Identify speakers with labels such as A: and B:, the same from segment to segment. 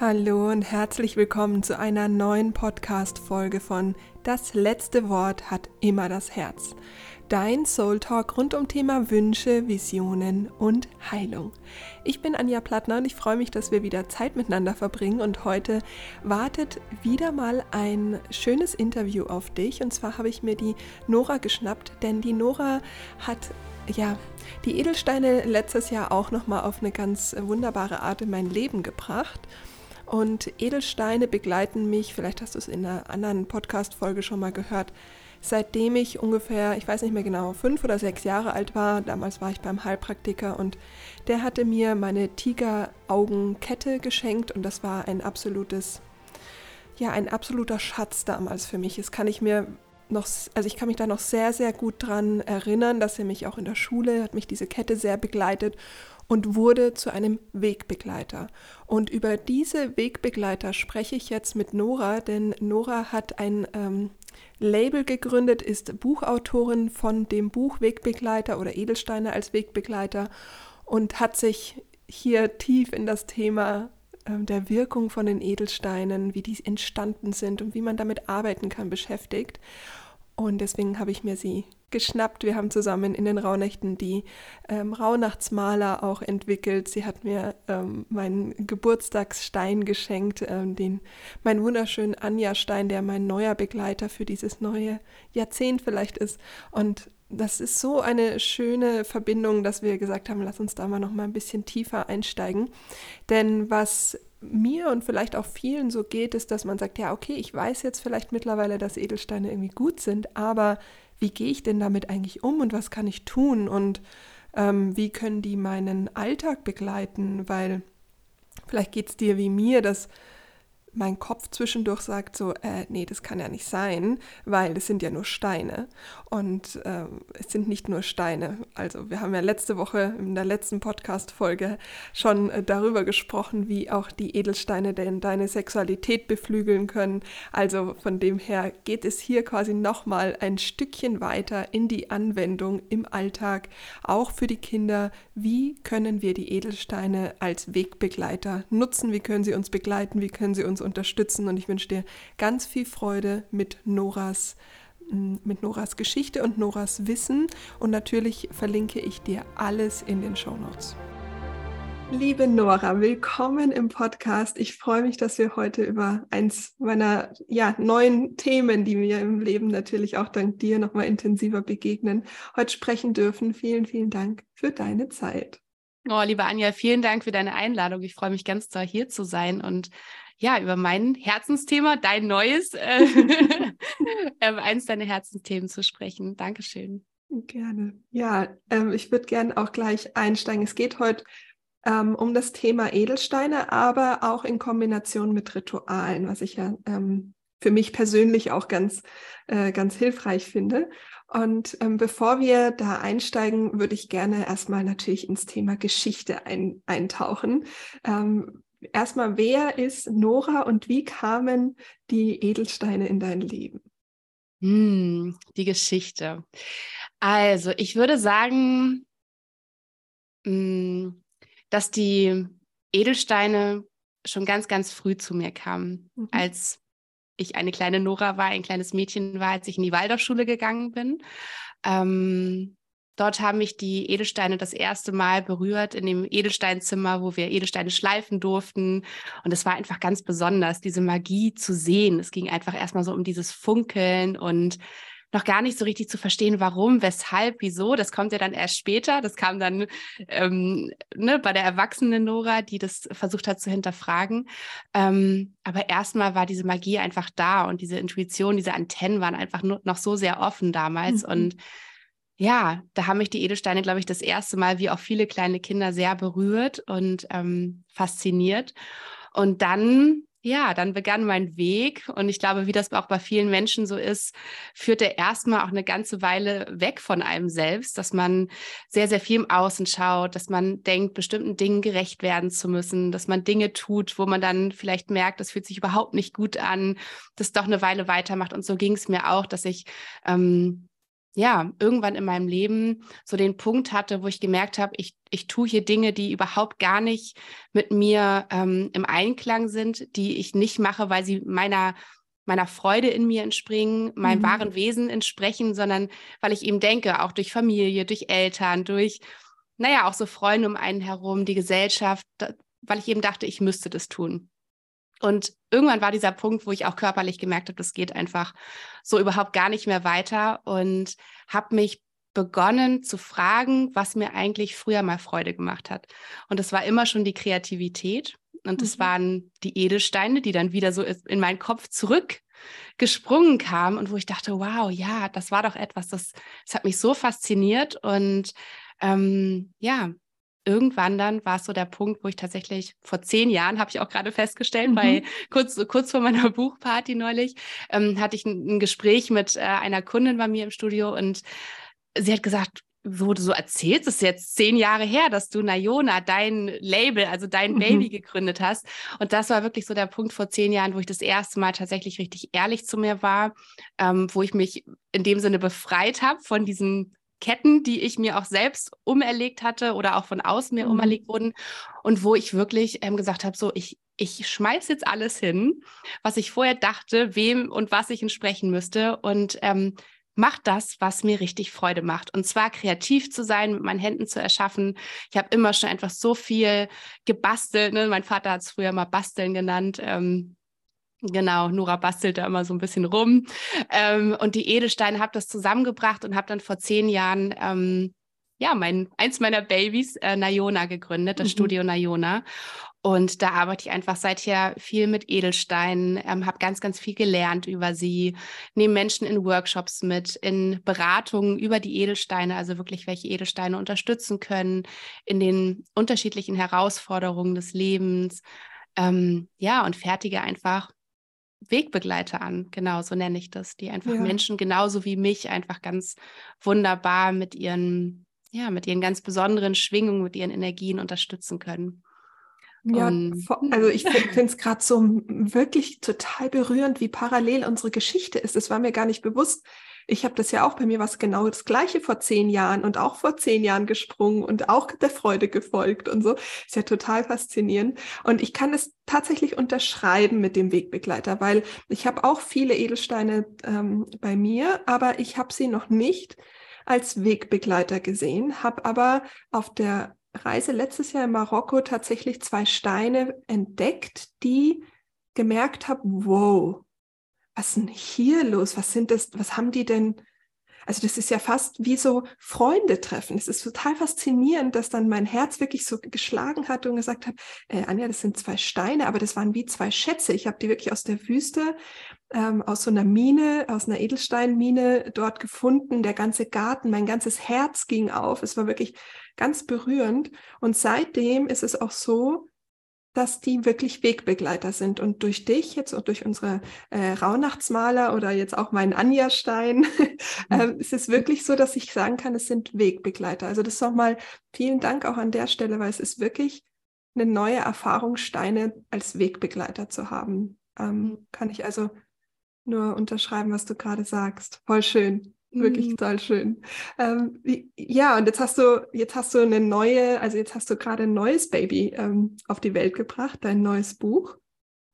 A: Hallo und herzlich willkommen zu einer neuen Podcast-Folge von Das letzte Wort hat immer das Herz. Dein Soul Talk rund um Thema Wünsche, Visionen und Heilung. Ich bin Anja Plattner und ich freue mich, dass wir wieder Zeit miteinander verbringen und heute wartet wieder mal ein schönes Interview auf dich und zwar habe ich mir die Nora geschnappt, denn die Nora hat ja, die Edelsteine letztes Jahr auch noch mal auf eine ganz wunderbare Art in mein Leben gebracht. Und Edelsteine begleiten mich, vielleicht hast du es in einer anderen Podcast-Folge schon mal gehört, seitdem ich ungefähr, ich weiß nicht mehr genau, fünf oder sechs Jahre alt war. Damals war ich beim Heilpraktiker und der hatte mir meine Tigeraugenkette geschenkt und das war ein absolutes, ja, ein absoluter Schatz damals für mich. Das kann ich mir noch, also ich kann mich da noch sehr, sehr gut dran erinnern, dass er mich auch in der Schule, hat mich diese Kette sehr begleitet und wurde zu einem Wegbegleiter. Und über diese Wegbegleiter spreche ich jetzt mit Nora, denn Nora hat ein ähm, Label gegründet, ist Buchautorin von dem Buch Wegbegleiter oder Edelsteine als Wegbegleiter und hat sich hier tief in das Thema äh, der Wirkung von den Edelsteinen, wie die entstanden sind und wie man damit arbeiten kann, beschäftigt. Und deswegen habe ich mir sie geschnappt. Wir haben zusammen in den Rauhnächten die ähm, Rauhnachtsmaler auch entwickelt. Sie hat mir ähm, meinen Geburtstagsstein geschenkt, ähm, den, meinen wunderschönen Anja-Stein, der mein neuer Begleiter für dieses neue Jahrzehnt vielleicht ist. Und das ist so eine schöne Verbindung, dass wir gesagt haben, lass uns da mal noch mal ein bisschen tiefer einsteigen. Denn was mir und vielleicht auch vielen so geht, ist, dass man sagt, ja, okay, ich weiß jetzt vielleicht mittlerweile, dass Edelsteine irgendwie gut sind, aber wie gehe ich denn damit eigentlich um und was kann ich tun? Und ähm, wie können die meinen Alltag begleiten, weil vielleicht geht es dir wie mir, dass mein Kopf zwischendurch sagt so, äh, nee, das kann ja nicht sein, weil es sind ja nur Steine. Und äh, es sind nicht nur Steine. Also wir haben ja letzte Woche in der letzten Podcast-Folge schon äh, darüber gesprochen, wie auch die Edelsteine denn deine Sexualität beflügeln können. Also von dem her geht es hier quasi nochmal ein Stückchen weiter in die Anwendung im Alltag, auch für die Kinder. Wie können wir die Edelsteine als Wegbegleiter nutzen? Wie können sie uns begleiten? Wie können sie uns uns unterstützen. Und ich wünsche dir ganz viel Freude mit Noras mm, mit Noras Geschichte und Noras Wissen und natürlich verlinke ich dir alles in den Show Notes. Liebe Nora, willkommen im Podcast. Ich freue mich, dass wir heute über eins meiner ja, neuen Themen, die mir im Leben natürlich auch dank dir nochmal intensiver begegnen, heute sprechen dürfen. Vielen, vielen Dank für deine Zeit.
B: Oh, liebe Anja, vielen Dank für deine Einladung. Ich freue mich ganz toll, hier zu sein und ja, über mein Herzensthema, dein neues, äh, äh, eins deiner Herzensthemen zu sprechen. Dankeschön.
A: Gerne. Ja, ähm, ich würde gerne auch gleich einsteigen. Es geht heute ähm, um das Thema Edelsteine, aber auch in Kombination mit Ritualen, was ich ja ähm, für mich persönlich auch ganz, äh, ganz hilfreich finde. Und ähm, bevor wir da einsteigen, würde ich gerne erstmal natürlich ins Thema Geschichte ein, eintauchen. Ähm, erstmal, wer ist Nora und wie kamen die Edelsteine in dein Leben?
B: Hm, die Geschichte. Also, ich würde sagen, hm, dass die Edelsteine schon ganz, ganz früh zu mir kamen, mhm. als ich eine kleine Nora war, ein kleines Mädchen war, als ich in die Waldorfschule gegangen bin. Ähm, Dort haben mich die Edelsteine das erste Mal berührt in dem Edelsteinzimmer, wo wir Edelsteine schleifen durften. Und es war einfach ganz besonders, diese Magie zu sehen. Es ging einfach erstmal so um dieses Funkeln und noch gar nicht so richtig zu verstehen, warum, weshalb, wieso. Das kommt ja dann erst später. Das kam dann ähm, ne, bei der erwachsenen Nora, die das versucht hat zu hinterfragen. Ähm, aber erstmal war diese Magie einfach da und diese Intuition, diese Antennen waren einfach nur, noch so sehr offen damals. Mhm. Und ja, da haben mich die Edelsteine, glaube ich, das erste Mal, wie auch viele kleine Kinder, sehr berührt und ähm, fasziniert. Und dann, ja, dann begann mein Weg. Und ich glaube, wie das auch bei vielen Menschen so ist, führt er erstmal auch eine ganze Weile weg von einem selbst, dass man sehr, sehr viel im Außen schaut, dass man denkt, bestimmten Dingen gerecht werden zu müssen, dass man Dinge tut, wo man dann vielleicht merkt, das fühlt sich überhaupt nicht gut an, das doch eine Weile weitermacht. Und so ging es mir auch, dass ich ähm, ja, irgendwann in meinem Leben so den Punkt hatte, wo ich gemerkt habe, ich, ich tue hier Dinge, die überhaupt gar nicht mit mir ähm, im Einklang sind, die ich nicht mache, weil sie meiner meiner Freude in mir entspringen, meinem mhm. wahren Wesen entsprechen, sondern weil ich eben denke, auch durch Familie, durch Eltern, durch, naja, auch so Freunde um einen herum, die Gesellschaft, weil ich eben dachte, ich müsste das tun. Und irgendwann war dieser Punkt, wo ich auch körperlich gemerkt habe, das geht einfach so überhaupt gar nicht mehr weiter und habe mich begonnen zu fragen, was mir eigentlich früher mal Freude gemacht hat. Und das war immer schon die Kreativität. Und das mhm. waren die Edelsteine, die dann wieder so in meinen Kopf zurückgesprungen kamen und wo ich dachte, wow, ja, das war doch etwas, das, das hat mich so fasziniert. Und ähm, ja, irgendwann dann war es so der Punkt, wo ich tatsächlich vor zehn Jahren, habe ich auch gerade festgestellt, mhm. bei kurz, kurz vor meiner Buchparty neulich, ähm, hatte ich ein, ein Gespräch mit äh, einer Kundin bei mir im Studio und sie hat gesagt, wo du so erzählst, ist jetzt zehn Jahre her, dass du Nayona, dein Label, also dein mhm. Baby gegründet hast. Und das war wirklich so der Punkt vor zehn Jahren, wo ich das erste Mal tatsächlich richtig ehrlich zu mir war, ähm, wo ich mich in dem Sinne befreit habe von diesen Ketten, die ich mir auch selbst umerlegt hatte oder auch von außen mir mhm. umerlegt wurden und wo ich wirklich ähm, gesagt habe, so ich ich schmeiß jetzt alles hin, was ich vorher dachte, wem und was ich entsprechen müsste und ähm, mach das, was mir richtig Freude macht. Und zwar kreativ zu sein, mit meinen Händen zu erschaffen. Ich habe immer schon einfach so viel gebastelt. Ne? Mein Vater hat es früher mal Basteln genannt. Ähm, Genau, Nora bastelt da immer so ein bisschen rum. Ähm, und die Edelsteine habe das zusammengebracht und habe dann vor zehn Jahren ähm, ja mein eins meiner Babys äh, Nayona gegründet, das mhm. Studio Nayona. Und da arbeite ich einfach seither viel mit Edelsteinen, ähm, habe ganz, ganz viel gelernt über sie, nehme Menschen in Workshops mit, in Beratungen über die Edelsteine, also wirklich welche Edelsteine unterstützen können in den unterschiedlichen Herausforderungen des Lebens. Ähm, ja, und fertige einfach Wegbegleiter an, genau so nenne ich das, die einfach ja. Menschen genauso wie mich einfach ganz wunderbar mit ihren, ja, mit ihren ganz besonderen Schwingungen, mit ihren Energien unterstützen können.
A: Ja, also ich finde es gerade so wirklich total berührend, wie parallel unsere Geschichte ist. Das war mir gar nicht bewusst. Ich habe das ja auch, bei mir was genau das Gleiche vor zehn Jahren und auch vor zehn Jahren gesprungen und auch der Freude gefolgt und so. Ist ja total faszinierend. Und ich kann es tatsächlich unterschreiben mit dem Wegbegleiter, weil ich habe auch viele Edelsteine ähm, bei mir, aber ich habe sie noch nicht als Wegbegleiter gesehen, habe aber auf der Reise letztes Jahr in Marokko tatsächlich zwei Steine entdeckt, die gemerkt habe, wow, was ist denn hier los? Was sind das? Was haben die denn? Also das ist ja fast wie so Freunde treffen. Es ist total faszinierend, dass dann mein Herz wirklich so geschlagen hat und gesagt hat, äh, Anja, das sind zwei Steine, aber das waren wie zwei Schätze. Ich habe die wirklich aus der Wüste, ähm, aus so einer Mine, aus einer Edelsteinmine dort gefunden. Der ganze Garten, mein ganzes Herz ging auf. Es war wirklich ganz berührend. Und seitdem ist es auch so, dass die wirklich Wegbegleiter sind. Und durch dich jetzt und durch unsere äh, Rauhnachtsmaler oder jetzt auch meinen Anja-Stein äh, ist es wirklich so, dass ich sagen kann, es sind Wegbegleiter. Also das nochmal vielen Dank auch an der Stelle, weil es ist wirklich eine neue Erfahrung, Steine als Wegbegleiter zu haben. Ähm, mhm. kann ich also nur unterschreiben, was du gerade sagst. Voll schön. Wirklich mhm. total schön. Ähm, ja, und jetzt hast du, jetzt hast du eine neue, also jetzt hast du gerade ein neues Baby ähm, auf die Welt gebracht, dein neues Buch.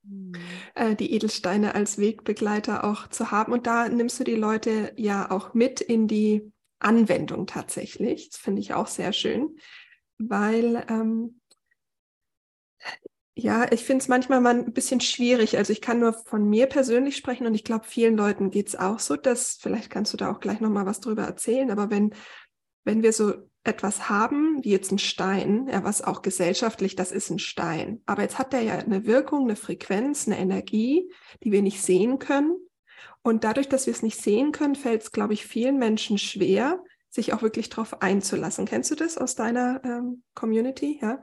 A: Mhm. Äh, die Edelsteine als Wegbegleiter auch zu haben. Und da nimmst du die Leute ja auch mit in die Anwendung tatsächlich. Das finde ich auch sehr schön, weil ähm, ja, ich finde es manchmal mal ein bisschen schwierig. Also ich kann nur von mir persönlich sprechen und ich glaube, vielen Leuten geht es auch so, dass, vielleicht kannst du da auch gleich nochmal was drüber erzählen, aber wenn, wenn wir so etwas haben, wie jetzt ein Stein, ja, was auch gesellschaftlich, das ist ein Stein. Aber jetzt hat der ja eine Wirkung, eine Frequenz, eine Energie, die wir nicht sehen können. Und dadurch, dass wir es nicht sehen können, fällt es, glaube ich, vielen Menschen schwer, sich auch wirklich darauf einzulassen. Kennst du das aus deiner ähm, Community? Ja.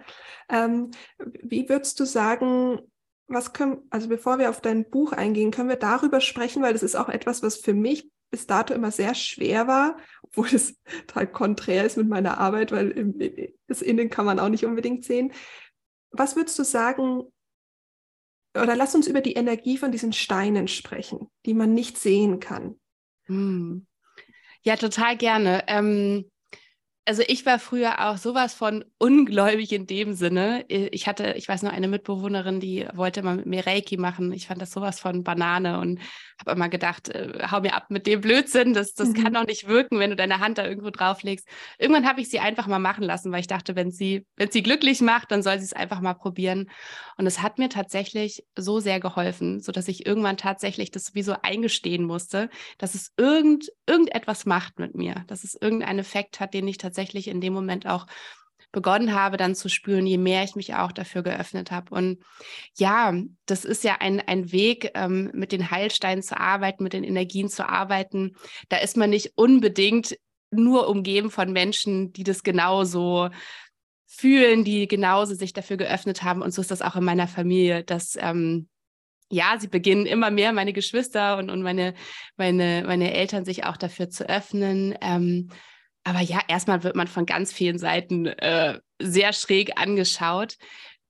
A: Ähm, wie würdest du sagen, was können, also bevor wir auf dein Buch eingehen, können wir darüber sprechen, weil das ist auch etwas, was für mich bis dato immer sehr schwer war, obwohl es total konträr ist mit meiner Arbeit, weil das Innen kann man auch nicht unbedingt sehen. Was würdest du sagen, oder lass uns über die Energie von diesen Steinen sprechen, die man nicht sehen kann.
B: Hm. Ja, total gerne. Ähm, also ich war früher auch sowas von ungläubig in dem Sinne. Ich hatte, ich weiß noch, eine Mitbewohnerin, die wollte mal mit mir Reiki machen. Ich fand das sowas von Banane und habe immer gedacht, äh, hau mir ab mit dem Blödsinn, das, das mhm. kann doch nicht wirken, wenn du deine Hand da irgendwo drauflegst. Irgendwann habe ich sie einfach mal machen lassen, weil ich dachte, wenn sie, wenn sie glücklich macht, dann soll sie es einfach mal probieren. Und es hat mir tatsächlich so sehr geholfen, sodass ich irgendwann tatsächlich das sowieso eingestehen musste, dass es irgend, irgendetwas macht mit mir, dass es irgendeinen Effekt hat, den ich tatsächlich in dem Moment auch begonnen habe dann zu spüren, je mehr ich mich auch dafür geöffnet habe. Und ja, das ist ja ein, ein Weg, ähm, mit den Heilsteinen zu arbeiten, mit den Energien zu arbeiten. Da ist man nicht unbedingt nur umgeben von Menschen, die das genauso fühlen, die genauso sich dafür geöffnet haben. Und so ist das auch in meiner Familie, dass ähm, ja, sie beginnen immer mehr, meine Geschwister und, und meine, meine, meine Eltern sich auch dafür zu öffnen. Ähm, aber ja, erstmal wird man von ganz vielen Seiten äh, sehr schräg angeschaut,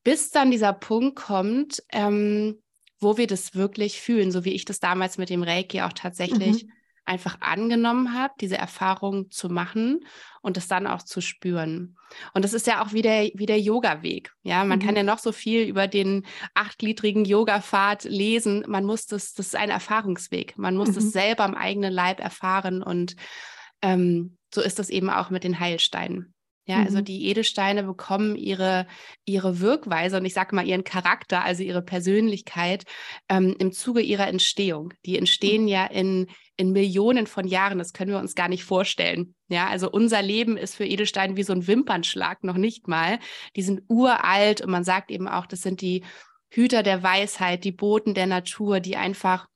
B: bis dann dieser Punkt kommt, ähm, wo wir das wirklich fühlen, so wie ich das damals mit dem Reiki auch tatsächlich mhm. einfach angenommen habe, diese Erfahrung zu machen und das dann auch zu spüren. Und das ist ja auch wie der, wie der Yoga-Weg. Ja, man mhm. kann ja noch so viel über den achtgliedrigen Yoga-Pfad lesen. Man muss das, das ist ein Erfahrungsweg. Man muss mhm. das selber am eigenen Leib erfahren und ähm, so ist das eben auch mit den Heilsteinen. Ja, also mhm. also die Edelsteine bekommen ihre, ihre Wirkweise und ich sage mal ihren Charakter, also ihre Persönlichkeit ähm, im Zuge ihrer Entstehung. Die entstehen mhm. ja in, in Millionen von Jahren, das können wir uns gar nicht vorstellen. Ja, also unser Leben ist für Edelsteine wie so ein Wimpernschlag, noch nicht mal. Die sind uralt und man sagt eben auch, das sind die Hüter der Weisheit, die Boten der Natur, die einfach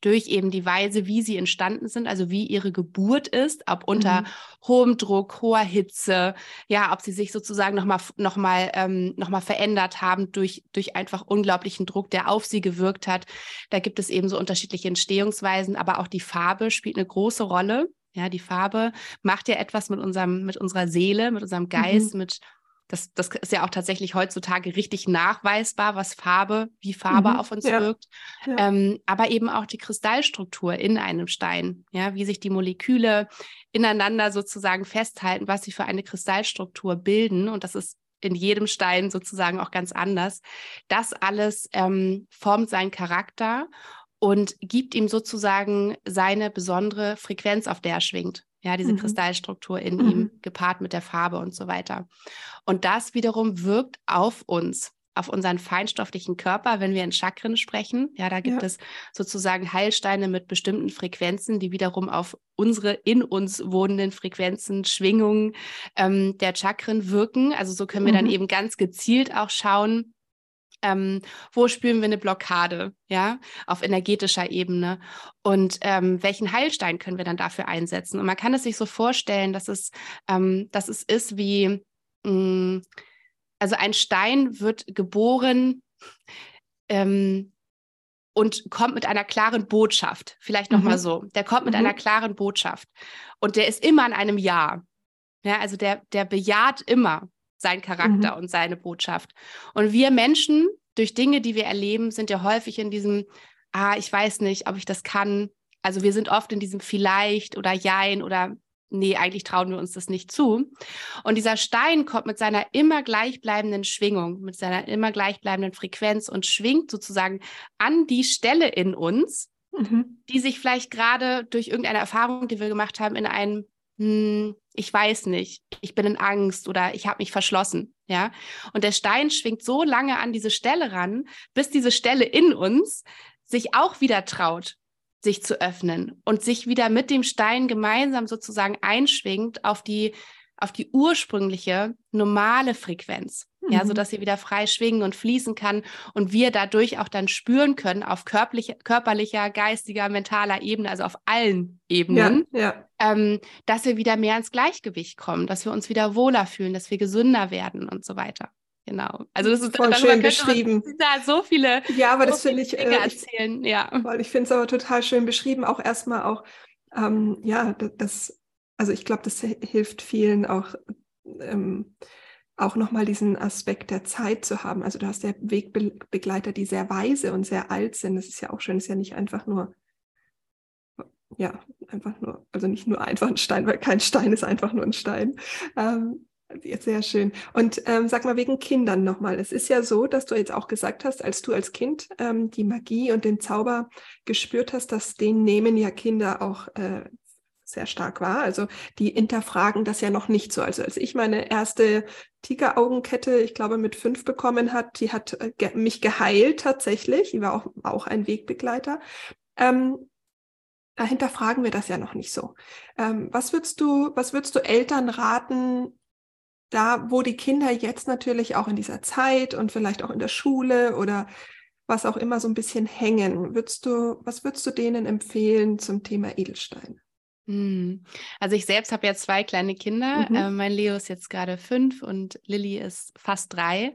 B: durch eben die Weise, wie sie entstanden sind, also wie ihre Geburt ist, ob unter mhm. hohem Druck, hoher Hitze, ja, ob sie sich sozusagen nochmal noch mal, ähm, noch verändert haben durch, durch einfach unglaublichen Druck, der auf sie gewirkt hat. Da gibt es eben so unterschiedliche Entstehungsweisen, aber auch die Farbe spielt eine große Rolle. Ja, die Farbe macht ja etwas mit unserem, mit unserer Seele, mit unserem Geist, mhm. mit das, das ist ja auch tatsächlich heutzutage richtig nachweisbar, was Farbe, wie Farbe mhm, auf uns ja, wirkt. Ja. Ähm, aber eben auch die Kristallstruktur in einem Stein, ja, wie sich die Moleküle ineinander sozusagen festhalten, was sie für eine Kristallstruktur bilden. Und das ist in jedem Stein sozusagen auch ganz anders. Das alles ähm, formt seinen Charakter und gibt ihm sozusagen seine besondere Frequenz, auf der er schwingt ja, diese mhm. Kristallstruktur in mhm. ihm, gepaart mit der Farbe und so weiter. Und das wiederum wirkt auf uns, auf unseren feinstofflichen Körper, wenn wir in Chakren sprechen. Ja, da gibt ja. es sozusagen Heilsteine mit bestimmten Frequenzen, die wiederum auf unsere in uns wohnenden Frequenzen, Schwingungen ähm, der Chakren wirken. Also so können wir mhm. dann eben ganz gezielt auch schauen, ähm, wo spüren wir eine Blockade, ja, auf energetischer Ebene und ähm, welchen Heilstein können wir dann dafür einsetzen? Und man kann es sich so vorstellen, dass es, ähm, dass es ist wie, mh, mm, also ein Stein wird geboren ähm, und kommt mit einer klaren Botschaft. Vielleicht nochmal mhm. so. Der kommt mit mhm. einer klaren Botschaft. Und der ist immer an einem Ja. Ja, also der, der bejaht immer sein Charakter mhm. und seine Botschaft. Und wir Menschen, durch Dinge, die wir erleben, sind ja häufig in diesem, ah, ich weiß nicht, ob ich das kann. Also wir sind oft in diesem vielleicht oder jein oder nee, eigentlich trauen wir uns das nicht zu. Und dieser Stein kommt mit seiner immer gleichbleibenden Schwingung, mit seiner immer gleichbleibenden Frequenz und schwingt sozusagen an die Stelle in uns, mhm. die sich vielleicht gerade durch irgendeine Erfahrung, die wir gemacht haben, in einem hm, ich weiß nicht, ich bin in Angst oder ich habe mich verschlossen, ja. Und der Stein schwingt so lange an diese Stelle ran, bis diese Stelle in uns sich auch wieder traut, sich zu öffnen und sich wieder mit dem Stein gemeinsam sozusagen einschwingt auf die auf die ursprüngliche normale Frequenz mhm. ja, sodass sie wieder frei schwingen und fließen kann und wir dadurch auch dann spüren können auf körperlicher, körperlicher geistiger, mentaler Ebene, also auf allen Ebenen, ja, ja. Ähm, dass wir wieder mehr ins Gleichgewicht kommen, dass wir uns wieder wohler fühlen, dass wir gesünder werden und so weiter. Genau. Also das ist
A: voll schön beschrieben.
B: Da so viele.
A: Ja, aber so das finde ich. Dinge äh, erzählen. Ja. Weil ich finde es aber total schön beschrieben. Auch erstmal auch, ähm, ja, das, also ich glaube, das hilft vielen auch ähm, auch nochmal diesen Aspekt der Zeit zu haben. Also du hast ja Wegbegleiter, die sehr weise und sehr alt sind. Das ist ja auch schön, das ist ja nicht einfach nur ja, einfach nur, also nicht nur einfach ein Stein, weil kein Stein ist einfach nur ein Stein. Ähm, sehr schön. Und ähm, sag mal wegen Kindern nochmal. Es ist ja so, dass du jetzt auch gesagt hast, als du als Kind ähm, die Magie und den Zauber gespürt hast, dass den nehmen ja Kinder auch äh, sehr stark wahr. Also die hinterfragen das ja noch nicht so. Also als ich meine erste Tigeraugenkette, ich glaube mit fünf bekommen hat, die hat äh, ge mich geheilt tatsächlich. Die war auch, auch ein Wegbegleiter. Ähm, dahinter fragen wir das ja noch nicht so. Ähm, was würdest du, was würdest du Eltern raten, da, wo die Kinder jetzt natürlich auch in dieser Zeit und vielleicht auch in der Schule oder was auch immer so ein bisschen hängen, würdest du, was würdest du denen empfehlen zum Thema Edelstein?
B: Hm. Also ich selbst habe ja zwei kleine Kinder. Mhm. Äh, mein Leo ist jetzt gerade fünf und Lilly ist fast drei.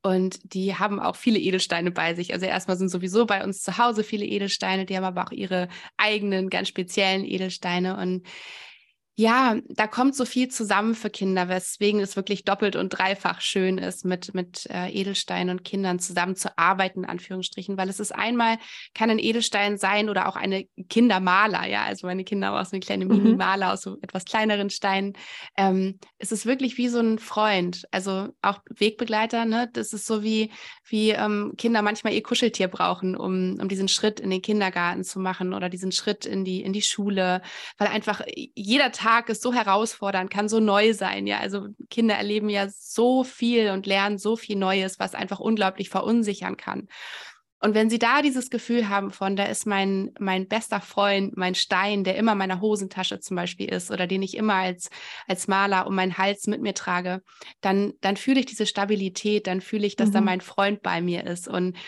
B: Und die haben auch viele Edelsteine bei sich. Also erstmal sind sowieso bei uns zu Hause viele Edelsteine, die haben aber auch ihre eigenen ganz speziellen Edelsteine. Und ja, da kommt so viel zusammen für Kinder, weswegen es wirklich doppelt und dreifach schön ist, mit, mit äh, Edelsteinen und Kindern zusammen zu arbeiten, in Anführungsstrichen, weil es ist einmal, kann ein Edelstein sein oder auch eine Kindermaler, ja, also meine Kinder haben auch so eine kleine mhm. Mini-Maler aus so etwas kleineren Steinen. Ähm, es ist wirklich wie so ein Freund, also auch Wegbegleiter, ne, das ist so wie, wie ähm, Kinder manchmal ihr Kuscheltier brauchen, um, um diesen Schritt in den Kindergarten zu machen oder diesen Schritt in die, in die Schule, weil einfach jeder Tag Tag ist so herausfordernd, kann so neu sein. Ja, also Kinder erleben ja so viel und lernen so viel Neues, was einfach unglaublich verunsichern kann. Und wenn sie da dieses Gefühl haben von, da ist mein, mein bester Freund, mein Stein, der immer in meiner Hosentasche zum Beispiel ist oder den ich immer als, als Maler um meinen Hals mit mir trage, dann, dann fühle ich diese Stabilität, dann fühle ich, dass mhm. da mein Freund bei mir ist. Und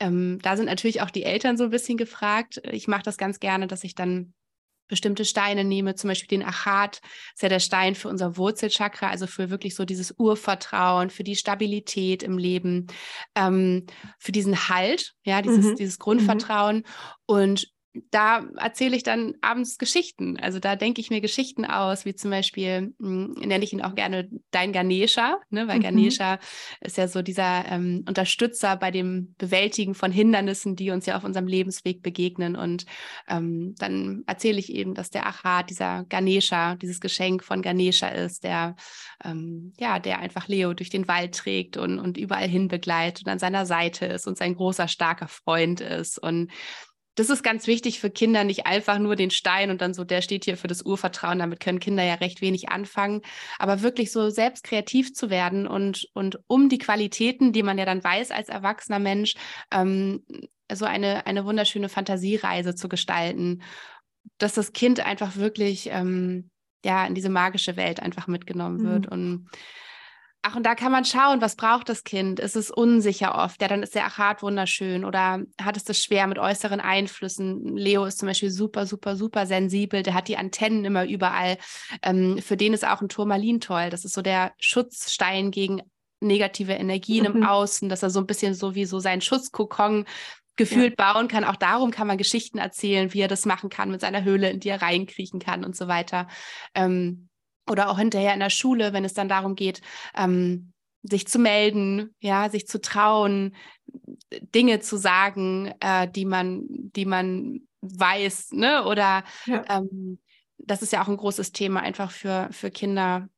B: ähm, da sind natürlich auch die Eltern so ein bisschen gefragt. Ich mache das ganz gerne, dass ich dann bestimmte Steine nehme, zum Beispiel den Achat, ist ja der Stein für unser Wurzelchakra, also für wirklich so dieses Urvertrauen, für die Stabilität im Leben, ähm, für diesen Halt, ja, dieses, mhm. dieses Grundvertrauen. Mhm. Und da erzähle ich dann abends Geschichten. Also da denke ich mir Geschichten aus, wie zum Beispiel, mh, hm, nenne ich ihn auch gerne dein Ganesha, ne? weil mhm. Ganesha ist ja so dieser ähm, Unterstützer bei dem Bewältigen von Hindernissen, die uns ja auf unserem Lebensweg begegnen. Und ähm, dann erzähle ich eben, dass der Achat, dieser Ganesha, dieses Geschenk von Ganesha ist, der, ähm, ja, der einfach Leo durch den Wald trägt und, und überall hin begleitet und an seiner Seite ist und sein großer, starker Freund ist. Und das ist ganz wichtig für Kinder, nicht einfach nur den Stein und dann so, der steht hier für das Urvertrauen. Damit können Kinder ja recht wenig anfangen. Aber wirklich so selbst kreativ zu werden und, und um die Qualitäten, die man ja dann weiß als erwachsener Mensch, ähm, so eine, eine wunderschöne Fantasiereise zu gestalten, dass das Kind einfach wirklich ähm, ja in diese magische Welt einfach mitgenommen wird. Mhm. Und Ach, und da kann man schauen, was braucht das Kind? Ist es unsicher oft? Ja, dann ist der Achat wunderschön oder hat es das schwer mit äußeren Einflüssen? Leo ist zum Beispiel super, super, super sensibel. Der hat die Antennen immer überall. Ähm, für den ist auch ein Turmalin toll. Das ist so der Schutzstein gegen negative Energien mhm. im Außen, dass er so ein bisschen so wie so sein Schutzkokon gefühlt ja. bauen kann. Auch darum kann man Geschichten erzählen, wie er das machen kann mit seiner Höhle, in die er reinkriechen kann und so weiter. Ähm, oder auch hinterher in der Schule, wenn es dann darum geht, ähm, sich zu melden, ja, sich zu trauen, Dinge zu sagen, äh, die man, die man weiß, ne? Oder ja. ähm, das ist ja auch ein großes Thema einfach für, für Kinder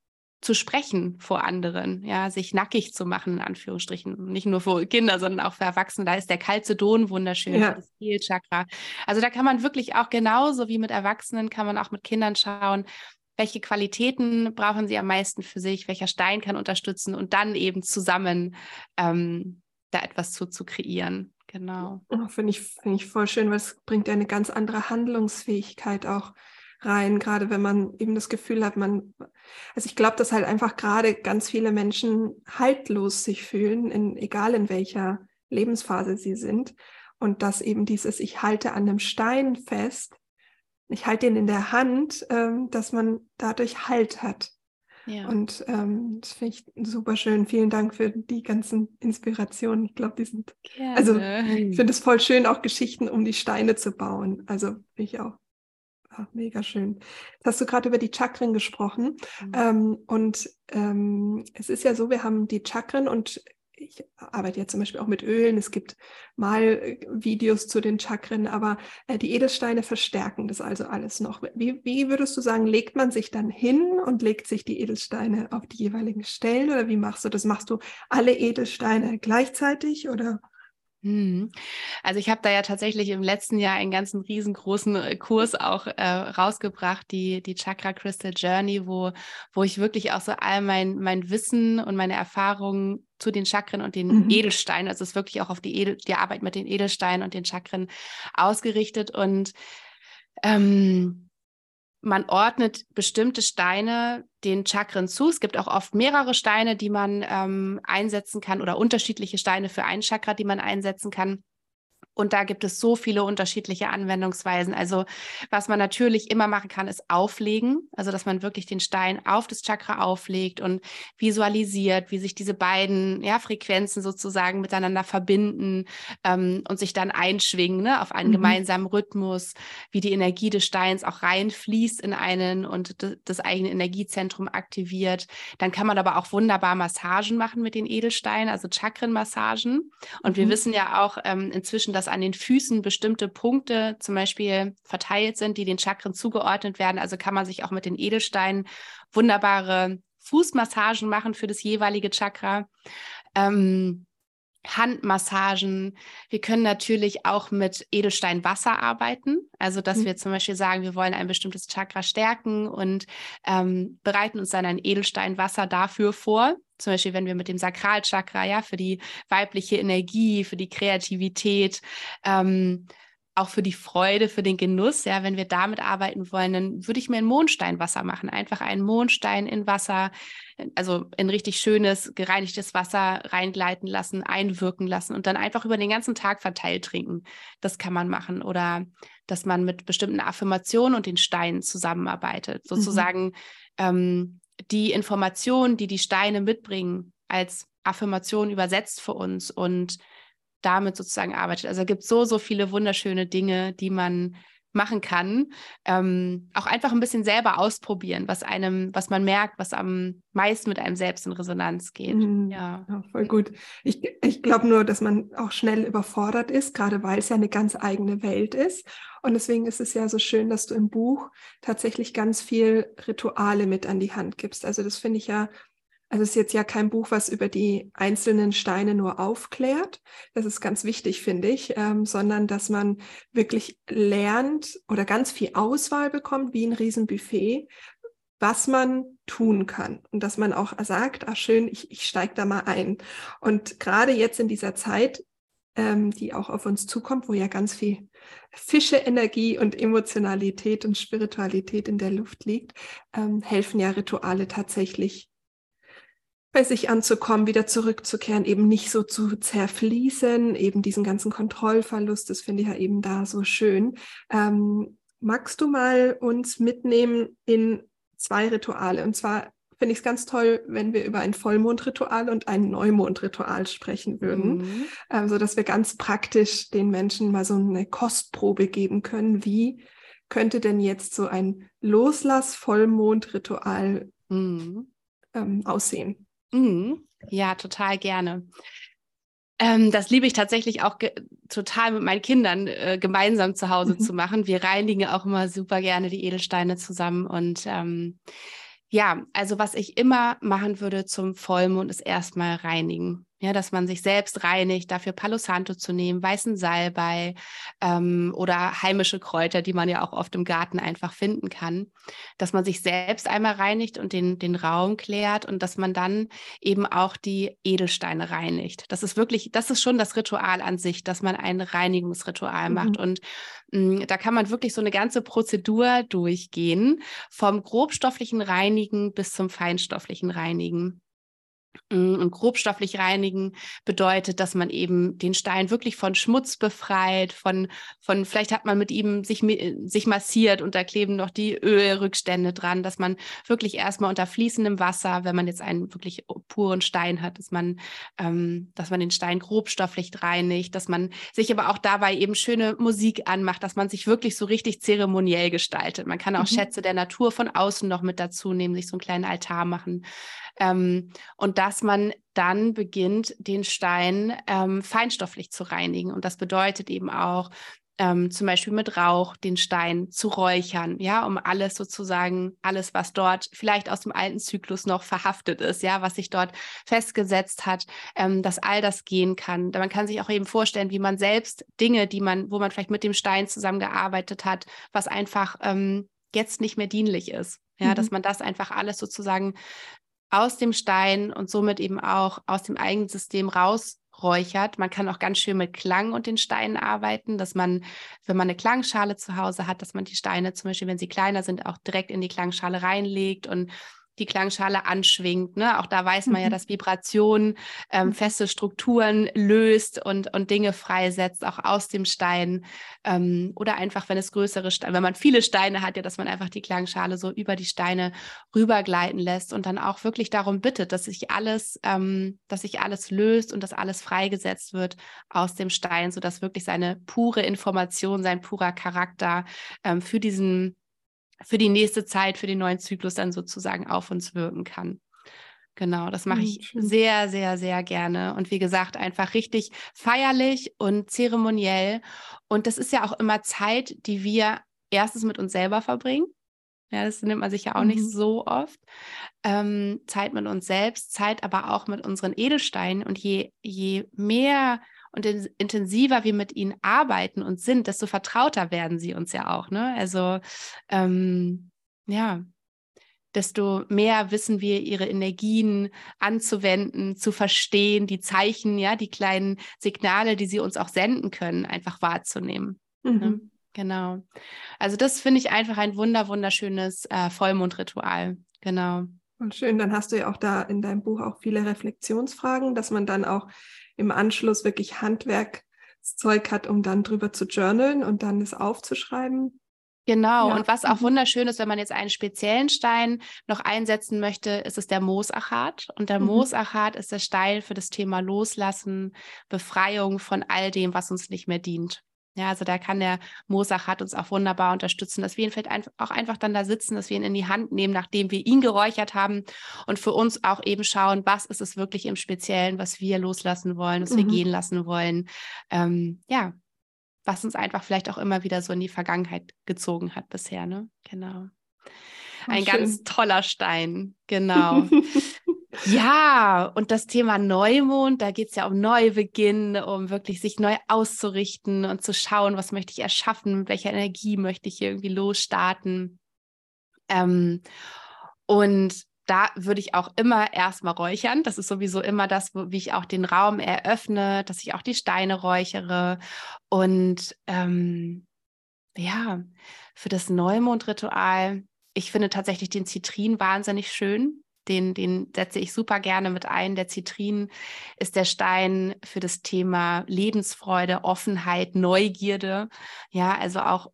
B: zu sprechen vor anderen, ja, sich nackig zu machen, in Anführungsstrichen. Nicht nur für Kinder, sondern auch für Erwachsene. Da ist der Kalzedon wunderschön, ja. das Kehlchakra. Also da kann man wirklich auch genauso wie mit Erwachsenen, kann man auch mit Kindern schauen, welche Qualitäten brauchen sie am meisten für sich, welcher Stein kann unterstützen und dann eben zusammen ähm, da etwas zu, zu kreieren. Genau.
A: Oh, Finde ich, find ich voll schön, weil es bringt ja eine ganz andere Handlungsfähigkeit auch rein, gerade wenn man eben das Gefühl hat, man, also ich glaube, dass halt einfach gerade ganz viele Menschen haltlos sich fühlen, in, egal in welcher Lebensphase sie sind. Und dass eben dieses, ich halte an einem Stein fest, ich halte ihn in der Hand, ähm, dass man dadurch Halt hat. Ja. Und ähm, das finde ich super schön. Vielen Dank für die ganzen Inspirationen. Ich glaube, die sind. Gerne. Also, ich finde es voll schön, auch Geschichten um die Steine zu bauen. Also, finde ich auch. Ja, mega schön. Jetzt hast du gerade über die Chakren gesprochen. Mhm. Ähm, und ähm, es ist ja so, wir haben die Chakren und ich arbeite ja zum Beispiel auch mit Ölen, es gibt mal äh, Videos zu den Chakren, aber äh, die Edelsteine verstärken das also alles noch. Wie, wie würdest du sagen, legt man sich dann hin und legt sich die Edelsteine auf die jeweiligen Stellen oder wie machst du das? Machst du alle Edelsteine gleichzeitig oder?
B: Hm. Also ich habe da ja tatsächlich im letzten Jahr einen ganzen riesengroßen äh, Kurs auch äh, rausgebracht, die, die Chakra Crystal Journey, wo, wo ich wirklich auch so all mein, mein Wissen und meine Erfahrungen zu den Chakren und den mhm. Edelsteinen, also es ist wirklich auch auf die, Edel, die Arbeit mit den Edelsteinen und den Chakren ausgerichtet. Und ähm, man ordnet bestimmte Steine den Chakren zu. Es gibt auch oft mehrere Steine, die man ähm, einsetzen kann oder unterschiedliche Steine für ein Chakra, die man einsetzen kann. Und da gibt es so viele unterschiedliche Anwendungsweisen. Also was man natürlich immer machen kann, ist auflegen. Also dass man wirklich den Stein auf das Chakra auflegt und visualisiert, wie sich diese beiden ja, Frequenzen sozusagen miteinander verbinden ähm, und sich dann einschwingen ne, auf einen mhm. gemeinsamen Rhythmus, wie die Energie des Steins auch reinfließt in einen und das eigene Energiezentrum aktiviert. Dann kann man aber auch wunderbar Massagen machen mit den Edelsteinen, also Chakrenmassagen. Und mhm. wir wissen ja auch ähm, inzwischen, dass dass an den Füßen bestimmte Punkte zum Beispiel verteilt sind, die den Chakren zugeordnet werden. Also kann man sich auch mit den Edelsteinen wunderbare Fußmassagen machen für das jeweilige Chakra. Ähm, Handmassagen. Wir können natürlich auch mit Edelsteinwasser arbeiten. Also, dass mhm. wir zum Beispiel sagen, wir wollen ein bestimmtes Chakra stärken und ähm, bereiten uns dann ein Edelsteinwasser dafür vor. Zum Beispiel, wenn wir mit dem Sakralchakra, ja, für die weibliche Energie, für die Kreativität, ähm, auch für die Freude, für den Genuss, ja, wenn wir damit arbeiten wollen, dann würde ich mir ein Mondsteinwasser machen. Einfach einen Mondstein in Wasser, also in richtig schönes, gereinigtes Wasser reingleiten lassen, einwirken lassen und dann einfach über den ganzen Tag verteilt trinken. Das kann man machen. Oder dass man mit bestimmten Affirmationen und den Steinen zusammenarbeitet. Mhm. Sozusagen mhm. ähm, die Informationen, die die Steine mitbringen, als Affirmation übersetzt für uns und damit sozusagen arbeitet. Also es gibt so, so viele wunderschöne Dinge, die man machen kann. Ähm, auch einfach ein bisschen selber ausprobieren, was einem, was man merkt, was am meisten mit einem selbst in Resonanz geht. Mhm.
A: Ja. ja. voll gut. Ich, ich glaube nur, dass man auch schnell überfordert ist, gerade weil es ja eine ganz eigene Welt ist. Und deswegen ist es ja so schön, dass du im Buch tatsächlich ganz viel Rituale mit an die Hand gibst. Also das finde ich ja also es ist jetzt ja kein Buch, was über die einzelnen Steine nur aufklärt. Das ist ganz wichtig, finde ich, ähm, sondern dass man wirklich lernt oder ganz viel Auswahl bekommt, wie ein Riesenbuffet, was man tun kann. Und dass man auch sagt, ach schön, ich, ich steige da mal ein. Und gerade jetzt in dieser Zeit, ähm, die auch auf uns zukommt, wo ja ganz viel Fische-Energie und Emotionalität und Spiritualität in der Luft liegt, ähm, helfen ja Rituale tatsächlich bei sich anzukommen, wieder zurückzukehren, eben nicht so zu zerfließen, eben diesen ganzen Kontrollverlust, das finde ich ja eben da so schön. Ähm, magst du mal uns mitnehmen in zwei Rituale? Und zwar finde ich es ganz toll, wenn wir über ein Vollmondritual und ein Neumondritual sprechen würden, mhm. ähm, so dass wir ganz praktisch den Menschen mal so eine Kostprobe geben können. Wie könnte denn jetzt so ein Loslass-Vollmondritual mhm. ähm, aussehen?
B: Mhm. Ja, total gerne. Ähm, das liebe ich tatsächlich auch total mit meinen Kindern äh, gemeinsam zu Hause mhm. zu machen. Wir reinigen auch immer super gerne die Edelsteine zusammen. Und ähm, ja, also was ich immer machen würde zum Vollmond ist erstmal reinigen ja, dass man sich selbst reinigt, dafür Palo Santo zu nehmen, weißen Salbei ähm, oder heimische Kräuter, die man ja auch oft im Garten einfach finden kann, dass man sich selbst einmal reinigt und den, den Raum klärt und dass man dann eben auch die Edelsteine reinigt. Das ist wirklich, das ist schon das Ritual an sich, dass man ein Reinigungsritual mhm. macht und mh, mm, da kann man wirklich so eine ganze Prozedur durchgehen, vom grobstofflichen Reinigen bis zum feinstofflichen Reinigen. Mm, und grobstofflich reinigen bedeutet, dass man eben den Stein wirklich von Schmutz befreit, von, von vielleicht hat man mit ihm sich, sich massiert und da kleben noch die Ölrückstände dran, dass man wirklich erstmal unter fließendem Wasser, wenn man jetzt einen wirklich puren Stein hat, dass man, ähm, dass man den Stein grobstofflich reinigt, dass man sich aber auch dabei eben schöne Musik anmacht, dass man sich wirklich so richtig zeremoniell gestaltet. Man kann auch mhm. Schätze der Natur von außen noch mit dazu nehmen, sich so einen kleinen Altar machen Ähm, und dass man dann beginnt, den Stein ähm, feinstofflich zu reinigen. Und das bedeutet eben auch, ähm, zum Beispiel mit Rauch den Stein zu räuchern, ja, um alles sozusagen, alles, was dort vielleicht aus dem alten Zyklus noch verhaftet ist, ja, was sich dort festgesetzt hat, ähm, dass all das gehen kann. Man kann sich auch eben vorstellen, wie man selbst Dinge, die man, wo man vielleicht mit dem Stein zusammengearbeitet hat, was einfach ähm, jetzt nicht mehr dienlich ist. Ja, mhm. dass man das einfach alles sozusagen aus dem Stein und somit eben auch aus dem eigenen System raus räuchert. Man kann auch ganz schön mit Klang und den Steinen arbeiten, dass man, wenn man eine Klangschale zu Hause hat, dass man die Steine zum Beispiel, wenn sie kleiner sind, auch direkt in die Klangschale reinlegt und die Klangschale anschwingt. Ne? Auch da weiß man mhm. ja, dass Vibration ähm, mhm. feste Strukturen löst und, und Dinge freisetzt, auch aus dem Stein. Ähm, oder einfach, wenn es größere Steine, wenn man viele Steine hat, ja, dass man einfach die Klangschale so über die Steine rübergleiten lässt und dann auch wirklich darum bittet, dass sich alles, ähm, dass sich alles löst und dass alles freigesetzt wird aus dem Stein, sodass wirklich seine pure Information, sein purer Charakter ähm, für diesen für die nächste Zeit, für den neuen Zyklus dann sozusagen auf uns wirken kann. Genau, das mache hm, ich sehr, sehr, sehr gerne. Und wie gesagt, einfach richtig feierlich und zeremoniell. Und das ist ja auch immer Zeit, die wir erstens mit uns selber verbringen. Ja, das nimmt man sich ja auch mhm. nicht so oft. Ähm, Zeit mit uns selbst, Zeit aber auch mit unseren Edelsteinen. Und je, je mehr und intensiver wir mit ihnen arbeiten und sind, desto vertrauter werden sie uns ja auch. Ne? Also ähm, ja, desto mehr wissen wir, ihre Energien anzuwenden, zu verstehen, die Zeichen, ja, die kleinen Signale, die sie uns auch senden können, einfach wahrzunehmen. Ne? Mhm. Ne? Genau. Also das finde ich einfach ein wunder, wunderschönes äh, Vollmondritual. Genau.
A: Und schön, dann hast du ja auch da in deinem Buch auch viele Reflexionsfragen, dass man dann auch im Anschluss wirklich Handwerkszeug hat, um dann drüber zu journalen und dann es aufzuschreiben.
B: Genau, ja. und was auch mhm. wunderschön ist, wenn man jetzt einen speziellen Stein noch einsetzen möchte, ist es der Moosachat. Und der mhm. Moosachat ist der Stein für das Thema Loslassen, Befreiung von all dem, was uns nicht mehr dient. Ja, also da kann der Mosach hat uns auch wunderbar unterstützen, dass wir ihn vielleicht auch einfach dann da sitzen, dass wir ihn in die Hand nehmen, nachdem wir ihn geräuchert haben und für uns auch eben schauen, was ist es wirklich im Speziellen, was wir loslassen wollen, was mhm. wir gehen lassen wollen. Ähm, ja, was uns einfach vielleicht auch immer wieder so in die Vergangenheit gezogen hat bisher, ne? Genau. Ein schön. ganz toller Stein, genau. Ja, und das Thema Neumond, da geht es ja um Neubeginn, um wirklich sich neu auszurichten und zu schauen, was möchte ich erschaffen, mit welcher Energie möchte ich hier irgendwie losstarten. Ähm, und da würde ich auch immer erstmal räuchern. Das ist sowieso immer das, wie ich auch den Raum eröffne, dass ich auch die Steine räuchere. Und ähm, ja, für das Neumondritual, ich finde tatsächlich den Zitrin wahnsinnig schön den, den setze ich super gerne mit ein. Der Zitrin ist der Stein für das Thema Lebensfreude, Offenheit, Neugierde. Ja, also auch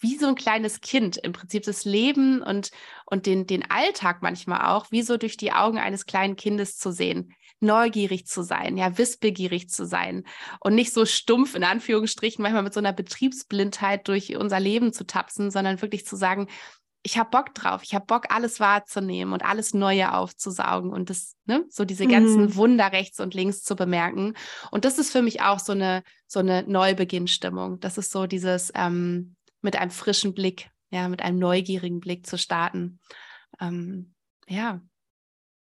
B: wie so ein kleines Kind im Prinzip das Leben und, und den, den Alltag manchmal auch, wie so durch die Augen eines kleinen Kindes zu sehen, neugierig zu sein, ja, wissbegierig zu sein und nicht so stumpf in Anführungsstrichen manchmal mit so einer Betriebsblindheit durch unser Leben zu tapsen, sondern wirklich zu sagen, ich habe Bock drauf, ich habe Bock, alles wahrzunehmen und alles Neue aufzusaugen und das, ne, so diese ganzen mhm. Wunder rechts und links zu bemerken. Und das ist für mich auch so eine, so eine Neubeginnstimmung. Das ist so dieses ähm, mit einem frischen Blick, ja, mit einem neugierigen Blick zu starten. Ähm, ja,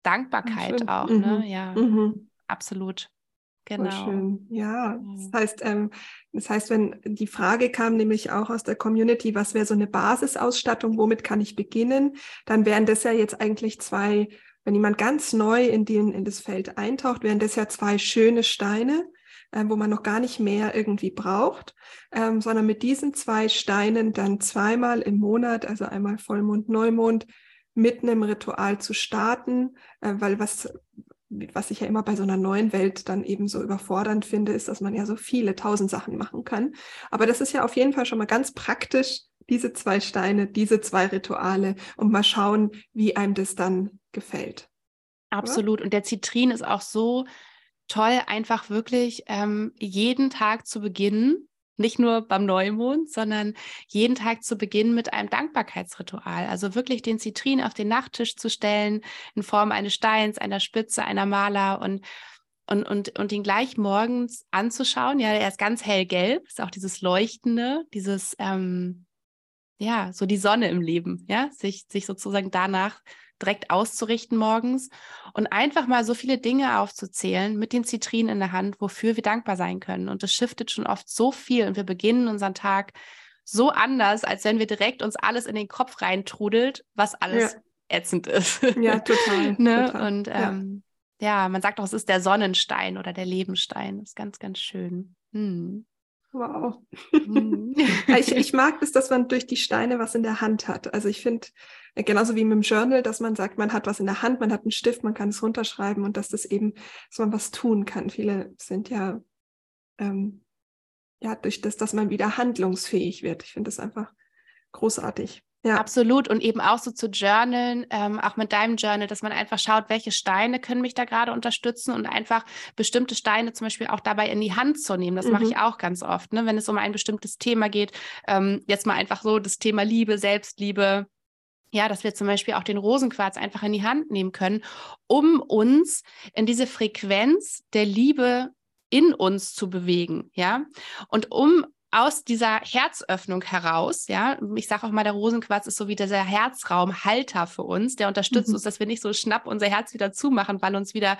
B: Dankbarkeit auch, ne? mhm. ne? Ja, mhm. absolut.
A: Genau. schön. Ja, das heißt, ähm, das heißt, wenn die Frage kam nämlich auch aus der Community, was wäre so eine Basisausstattung, womit kann ich beginnen, dann wären das ja jetzt eigentlich zwei, wenn jemand ganz neu in, den, in das Feld eintaucht, wären das ja zwei schöne Steine, äh, wo man noch gar nicht mehr irgendwie braucht, ähm, sondern mit diesen zwei Steinen dann zweimal im Monat, also einmal Vollmond, Neumond, mit einem Ritual zu starten, äh, weil was was ich ja immer bei so einer neuen Welt dann eben so überfordernd finde, ist, dass man ja so viele tausend Sachen machen kann. Aber das ist ja auf jeden Fall schon mal ganz praktisch, diese zwei Steine, diese zwei Rituale und mal schauen, wie einem das dann gefällt.
B: Absolut. Oder? Und der Zitrin ist auch so toll, einfach wirklich ähm, jeden Tag zu beginnen Nicht nur beim Neumond, sondern jeden Tag zu Beginn mit einem Dankbarkeitsritual. Also wirklich den Zitrin auf den Nachttisch zu stellen in Form eines Steins, einer Spitze, einer Maler und und, und, und ihn gleich morgens anzuschauen. Ja, er ist ganz hellgelb, ist auch dieses Leuchtende, dieses, ähm, ja, so die Sonne im Leben, ja, sich, sich sozusagen danach direkt auszurichten morgens und einfach mal so viele Dinge aufzuzählen mit den Zitrinen in der Hand, wofür wir dankbar sein können. Und das shiftet schon oft so viel und wir beginnen unseren Tag so anders, als wenn wir direkt uns alles in den Kopf reintrudelt, was alles ja. ätzend ist.
A: Ja, total.
B: ne?
A: total.
B: Und ähm, ja. ja. man sagt auch, es ist der Sonnenstein oder der Lebenstein. Das ist ganz, ganz schön. Hm.
A: Wow. Mhm. ich, ich mag es, dass man durch die Steine was in der Hand hat. Also ich finde, äh, genauso wie mit dem Journal, dass man sagt, man hat was in der Hand, man hat einen Stift, man kann es runterschreiben und dass das eben, dass man was tun kann. Viele sind ja, ähm, ja, durch das, dass man wieder handlungsfähig wird. Ich finde das einfach großartig.
B: Ja. Absolut. Und eben auch so zu journalen, ähm, auch mit deinem Journal, dass man einfach schaut, welche Steine können mich da gerade unterstützen und einfach bestimmte Steine zum Beispiel auch dabei in die Hand zu nehmen. Das mhm. mache ich auch ganz oft, ne? wenn es um ein bestimmtes Thema geht. Ähm, jetzt mal einfach so das Thema Liebe, Selbstliebe. Ja, dass wir zum Beispiel auch den Rosenquarz einfach in die Hand nehmen können, um uns in diese Frequenz der Liebe in uns zu bewegen, ja. Und um aus dieser Herzöffnung heraus, ja, ich sage auch mal, der Rosenquarz ist so wie dieser Herzraumhalter für uns, der unterstützt mhm. uns, dass wir nicht so schnapp unser Herz wieder zumachen, weil uns wieder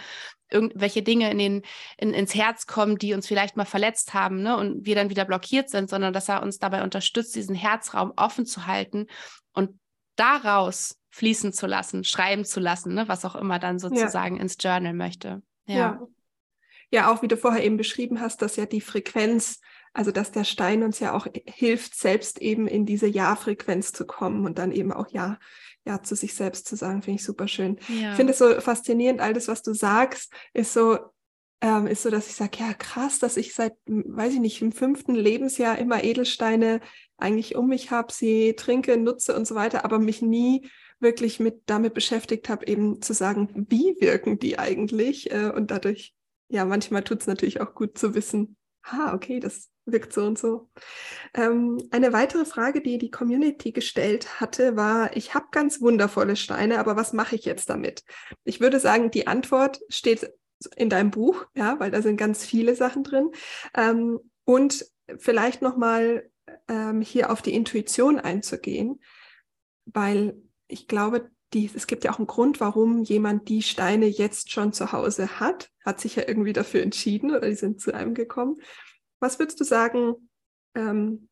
B: irgendwelche Dinge in den, in, ins Herz kommen, die uns vielleicht mal verletzt haben, ne, und wir dann wieder blockiert sind, sondern dass er uns dabei unterstützt, diesen Herzraum offen zu halten und daraus fließen zu lassen, schreiben zu lassen, ne, was auch immer dann sozusagen ja. ins Journal möchte.
A: Ja. ja. Ja, auch wie du vorher eben beschrieben hast, dass ja die Frequenz also dass der Stein uns ja auch hilft, selbst eben in diese Ja-Frequenz zu kommen und dann eben auch Ja, Ja zu sich selbst zu sagen, finde ich super schön. Ja. Ich finde es so faszinierend, all das, was du sagst, ist so, ähm, ist so, dass ich sage, ja krass, dass ich seit, weiß ich nicht, im fünften Lebensjahr immer Edelsteine eigentlich um mich habe, sie trinke, nutze und so weiter, aber mich nie wirklich mit damit beschäftigt habe, eben zu sagen, wie wirken die eigentlich? Äh, und dadurch, ja, manchmal tut es natürlich auch gut zu wissen, ah, okay, das wirkt so und so. Ähm, eine weitere Frage, die die Community gestellt hatte, war, ich habe ganz wundervolle Steine, aber was mache ich jetzt damit? Ich würde sagen, die Antwort steht in deinem Buch, ja, weil da sind ganz viele Sachen drin. Ähm, und vielleicht nochmal ähm, hier auf die Intuition einzugehen, weil ich glaube, die, es gibt ja auch einen Grund, warum jemand die Steine jetzt schon zu Hause hat, hat sich ja irgendwie dafür entschieden oder die sind zu einem gekommen. Was würdest du sagen, ähm,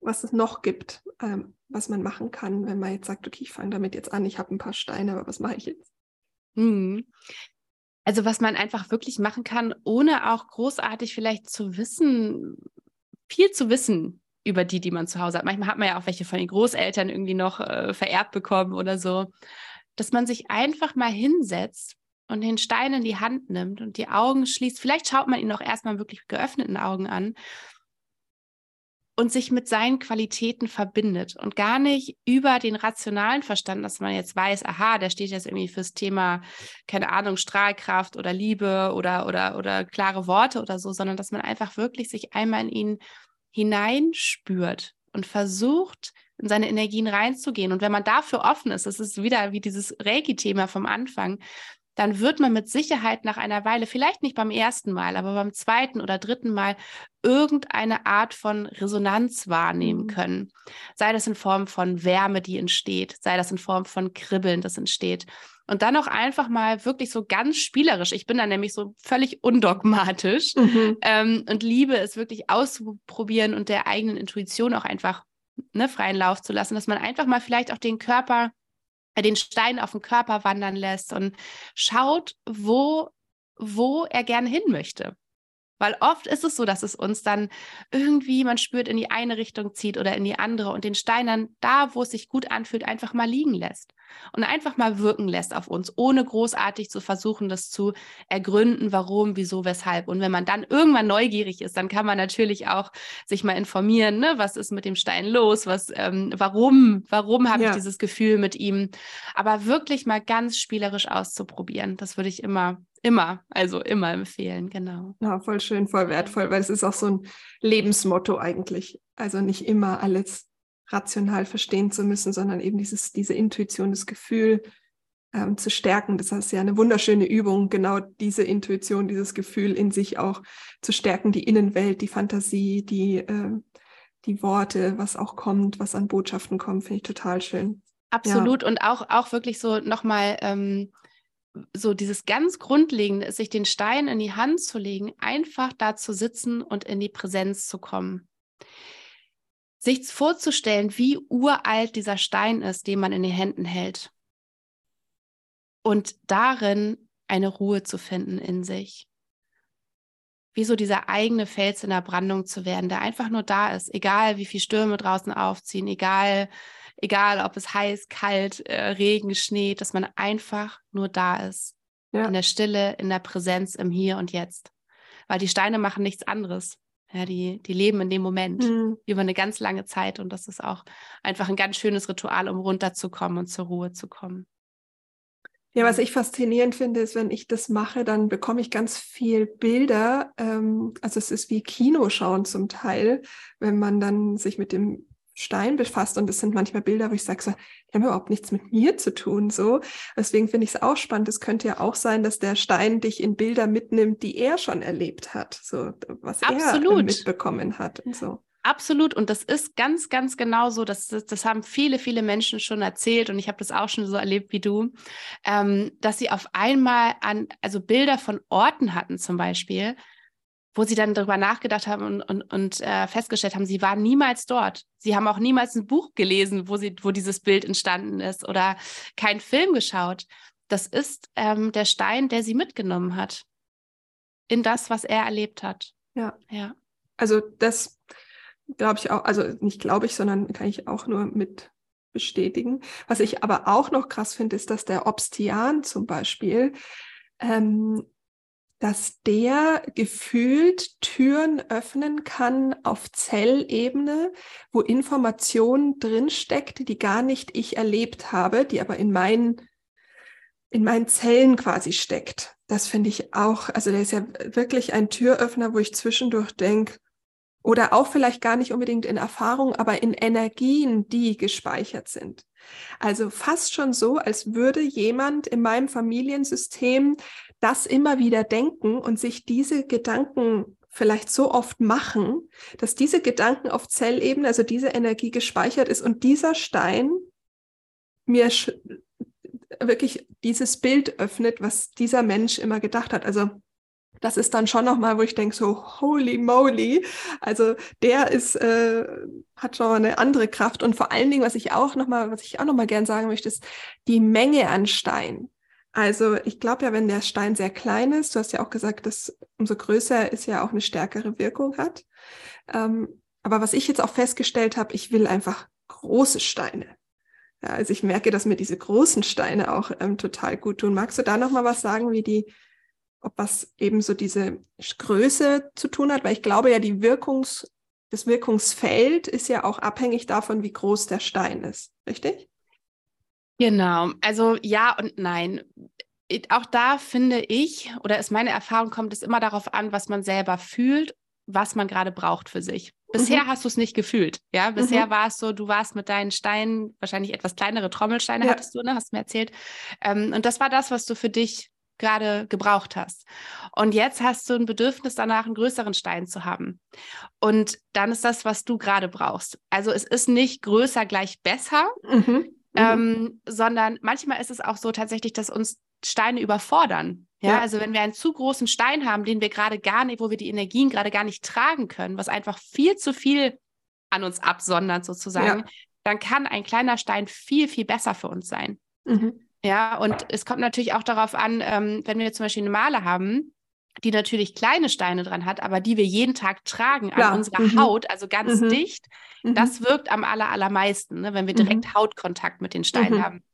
A: was es noch gibt, ähm, was man machen kann, wenn man jetzt sagt, okay, ich fange damit jetzt an, ich habe ein paar Steine, aber was mache ich jetzt?
B: Hm. Also was man einfach wirklich machen kann, ohne auch großartig vielleicht zu wissen, viel zu wissen über die, die man zu Hause hat. Manchmal hat man ja auch welche von den Großeltern irgendwie noch äh, vererbt bekommen oder so, dass man sich einfach mal hinsetzt und den Stein in die Hand nimmt und die Augen schließt, vielleicht schaut man ihn auch erstmal wirklich geöffneten Augen an und sich mit seinen Qualitäten verbindet und gar nicht über den rationalen Verstand, dass man jetzt weiß, aha, der steht jetzt irgendwie fürs Thema, keine Ahnung, Strahlkraft oder Liebe oder, oder, oder klare Worte oder so, sondern dass man einfach wirklich sich einmal in ihn hineinspürt und versucht, in seine Energien reinzugehen. Und wenn man dafür offen ist, das ist wieder wie dieses Reiki-Thema vom Anfang, dann wird man mit Sicherheit nach einer Weile, vielleicht nicht beim ersten Mal, aber beim zweiten oder dritten Mal irgendeine Art von Resonanz wahrnehmen mhm. können. Sei das in Form von Wärme, die entsteht, sei das in Form von Kribbeln, das entsteht. Und dann auch einfach mal wirklich so ganz spielerisch. Ich bin dann nämlich so völlig undogmatisch mhm. ähm, und liebe es wirklich auszuprobieren und der eigenen Intuition auch einfach ne, freien Lauf zu lassen, dass man einfach mal vielleicht auch den Körper den Stein auf den Körper wandern lässt und schaut, wo, wo er gerne hin möchte. Weil oft ist es so, dass es uns dann irgendwie, man spürt, in die eine Richtung zieht oder in die andere und den Stein dann da, wo es sich gut anfühlt, einfach mal liegen lässt. Und einfach mal wirken lässt auf uns, ohne großartig zu versuchen, das zu ergründen, warum, wieso, weshalb. Und wenn man dann irgendwann neugierig ist, dann kann man natürlich auch sich mal informieren, ne? was ist mit dem Stein los, was, ähm, warum, warum habe ja. ich dieses Gefühl mit ihm. Aber wirklich mal ganz spielerisch auszuprobieren, das würde ich immer immer, also immer empfehlen, genau.
A: Ja, voll schön, voll wertvoll, weil es ist auch so ein Lebensmotto eigentlich. Also nicht immer alles rational verstehen zu müssen, sondern eben dieses, diese Intuition, das Gefühl ähm, zu stärken. Das heißt ja eine wunderschöne Übung, genau diese Intuition, dieses Gefühl in sich auch zu stärken, die Innenwelt, die Fantasie, die, äh, die Worte, was auch kommt, was an Botschaften kommt, finde ich total schön.
B: Absolut ja. und auch, auch wirklich so nochmal ähm, so dieses ganz Grundlegende ist, sich den Stein in die Hand zu legen, einfach da zu sitzen und in die Präsenz zu kommen. Sich vorzustellen, wie uralt dieser Stein ist, den man in den Händen hält. Und darin eine Ruhe zu finden in sich. Wie so dieser eigene Fels in der Brandung zu werden, der einfach nur da ist, egal wie viele Stürme draußen aufziehen, egal egal ob es heiß, kalt, äh, Regen, Schnee, dass man einfach nur da ist. Ja. In der Stille, in der Präsenz, im Hier und Jetzt. Weil die Steine machen nichts anderes. Ja, die, die leben in dem Moment mhm. über eine ganz lange Zeit und das ist auch einfach ein ganz schönes Ritual, um runterzukommen und zur Ruhe zu kommen.
A: Ja, was ich faszinierend finde, ist, wenn ich das mache, dann bekomme ich ganz viel Bilder. Ähm, also es ist wie Kinoschauen zum Teil, wenn man dann sich mit dem Stein befasst und es sind manchmal Bilder, wo ich sage, so, die haben überhaupt nichts mit mir zu tun. So, deswegen finde ich es auch spannend. Es könnte ja auch sein, dass der Stein dich in Bilder mitnimmt, die er schon erlebt hat, so was Absolut. er mitbekommen hat und so.
B: Absolut. Und das ist ganz, ganz genau so. Das, das, das haben viele, viele Menschen schon erzählt und ich habe das auch schon so erlebt wie du, ähm, dass sie auf einmal an, also Bilder von Orten hatten zum Beispiel, wo sie dann darüber nachgedacht haben und, und, und äh, festgestellt haben, sie waren niemals dort. Sie haben auch niemals ein Buch gelesen, wo, sie, wo dieses Bild entstanden ist oder keinen Film geschaut. Das ist ähm, der Stein, der sie mitgenommen hat in das, was er erlebt hat.
A: Ja. ja. Also das glaube ich auch, also nicht glaube ich, sondern kann ich auch nur mit bestätigen. Was ich aber auch noch krass finde, ist, dass der Obstian zum Beispiel ähm, dass der gefühlt Türen öffnen kann auf Zellebene, wo Information drinsteckt, die gar nicht ich erlebt habe, die aber in meinen, in meinen Zellen quasi steckt. Das finde ich auch, also der ist ja wirklich ein Türöffner, wo ich zwischendurch denke, oder auch vielleicht gar nicht unbedingt in Erfahrung, aber in Energien, die gespeichert sind. Also fast schon so, als würde jemand in meinem Familiensystem das immer wieder denken und sich diese Gedanken vielleicht so oft machen, dass diese Gedanken auf Zellebene, also diese Energie gespeichert ist und dieser Stein mir wirklich dieses Bild öffnet, was dieser Mensch immer gedacht hat. Also das ist dann schon nochmal, wo ich denke, so holy moly, also der ist, äh, hat schon eine andere Kraft und vor allen Dingen, was ich auch nochmal, was ich auch nochmal gern sagen möchte, ist die Menge an Stein. Also ich glaube ja, wenn der Stein sehr klein ist, du hast ja auch gesagt, dass umso größer ist ja auch eine stärkere Wirkung hat. Ähm, aber was ich jetzt auch festgestellt habe, ich will einfach große Steine. Ja, also ich merke, dass mir diese großen Steine auch ähm, total gut tun. Magst du da noch mal was sagen, wie die, ob was eben so diese Größe zu tun hat? Weil ich glaube ja, die Wirkungs, das Wirkungsfeld ist ja auch abhängig davon, wie groß der Stein ist. Richtig?
B: Genau, also ja und nein. Auch da finde ich, oder ist meine Erfahrung, kommt es immer darauf an, was man selber fühlt, was man gerade braucht für sich. Bisher mhm. hast du es nicht gefühlt, ja. Bisher mhm. war es so, du warst mit deinen Steinen, wahrscheinlich etwas kleinere Trommelsteine ja. hattest du, ne? Hast du mir erzählt. Ähm, und das war das, was du für dich gerade gebraucht hast. Und jetzt hast du ein Bedürfnis danach, einen größeren Stein zu haben. Und dann ist das, was du gerade brauchst. Also es ist nicht größer gleich besser, mhm. Mhm. Ähm, sondern manchmal ist es auch so tatsächlich, dass uns Steine überfordern. Ja? ja? also wenn wir einen zu großen Stein haben, den wir gerade gar nicht, wo wir die Energien gerade gar nicht tragen können, was einfach viel zu viel an uns absondert sozusagen, ja. dann kann ein kleiner Stein viel, viel besser für uns sein. Mhm. Ja, und es kommt natürlich auch darauf an, ähm, wenn wir zum Beispiel eine Male haben, die natürlich kleine Steine dran hat, aber die wir jeden Tag tragen an unserer mhm. Haut, also ganz mhm. dicht, mhm. das wirkt am aller, allermeisten, ne, wenn wir direkt mhm. Hautkontakt mit den Steinen mhm. haben.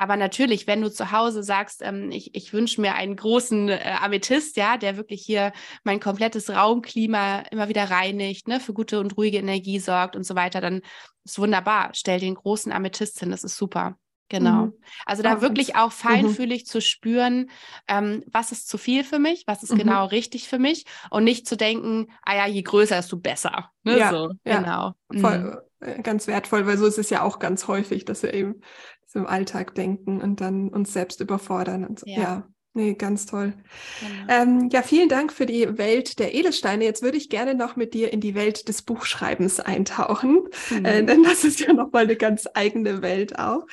B: Aber natürlich, wenn du zu Hause sagst, ähm, ich, ich wünsche mir einen großen äh, Amethyst, ja, der wirklich hier mein komplettes Raumklima immer wieder reinigt, ne, für gute und ruhige Energie sorgt und so weiter, dann ist wunderbar. Stell den großen Amethyst hin, das ist super. Genau. Mhm. Also da auch wirklich auch mhm. feinfühlig mhm. zu spüren, ähm, was ist zu viel für mich, was ist mhm. genau richtig für mich und nicht zu denken, ah ja, je größer, desto besser. Ne?
A: Ja, so, ja. genau. Voll, mhm. äh, ganz wertvoll, weil so ist es ja auch ganz häufig, dass wir eben so im Alltag denken und dann uns selbst überfordern. Und so. ja. ja. Nee, ganz toll. Genau. Ähm, ja, vielen Dank für die Welt der Edelsteine. Jetzt würde ich gerne noch mit dir in die Welt des Buchschreibens eintauchen, mhm. äh, denn das ist ja nochmal eine ganz eigene Welt auch.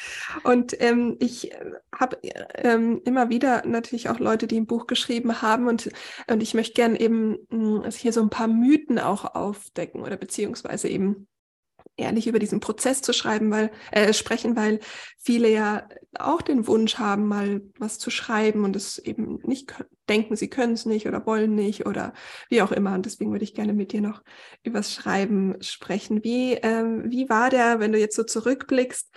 A: Und ähm, ich äh, habe ähm, immer wieder natürlich auch Leute, die ein Buch geschrieben haben und, und ich möchte gerne eben mh, hm, hier so ein paar Mythen auch aufdecken oder beziehungsweise eben ehrlich über diesen Prozess zu schreiben, weil äh, sprechen, weil viele ja auch den Wunsch haben, mal was zu schreiben und es eben nicht denken, sie können es nicht oder wollen nicht oder wie auch immer. Und deswegen würde ich gerne mit dir noch übers Schreiben sprechen. Wie ähm, wie war der, wenn du jetzt so zurückblickst?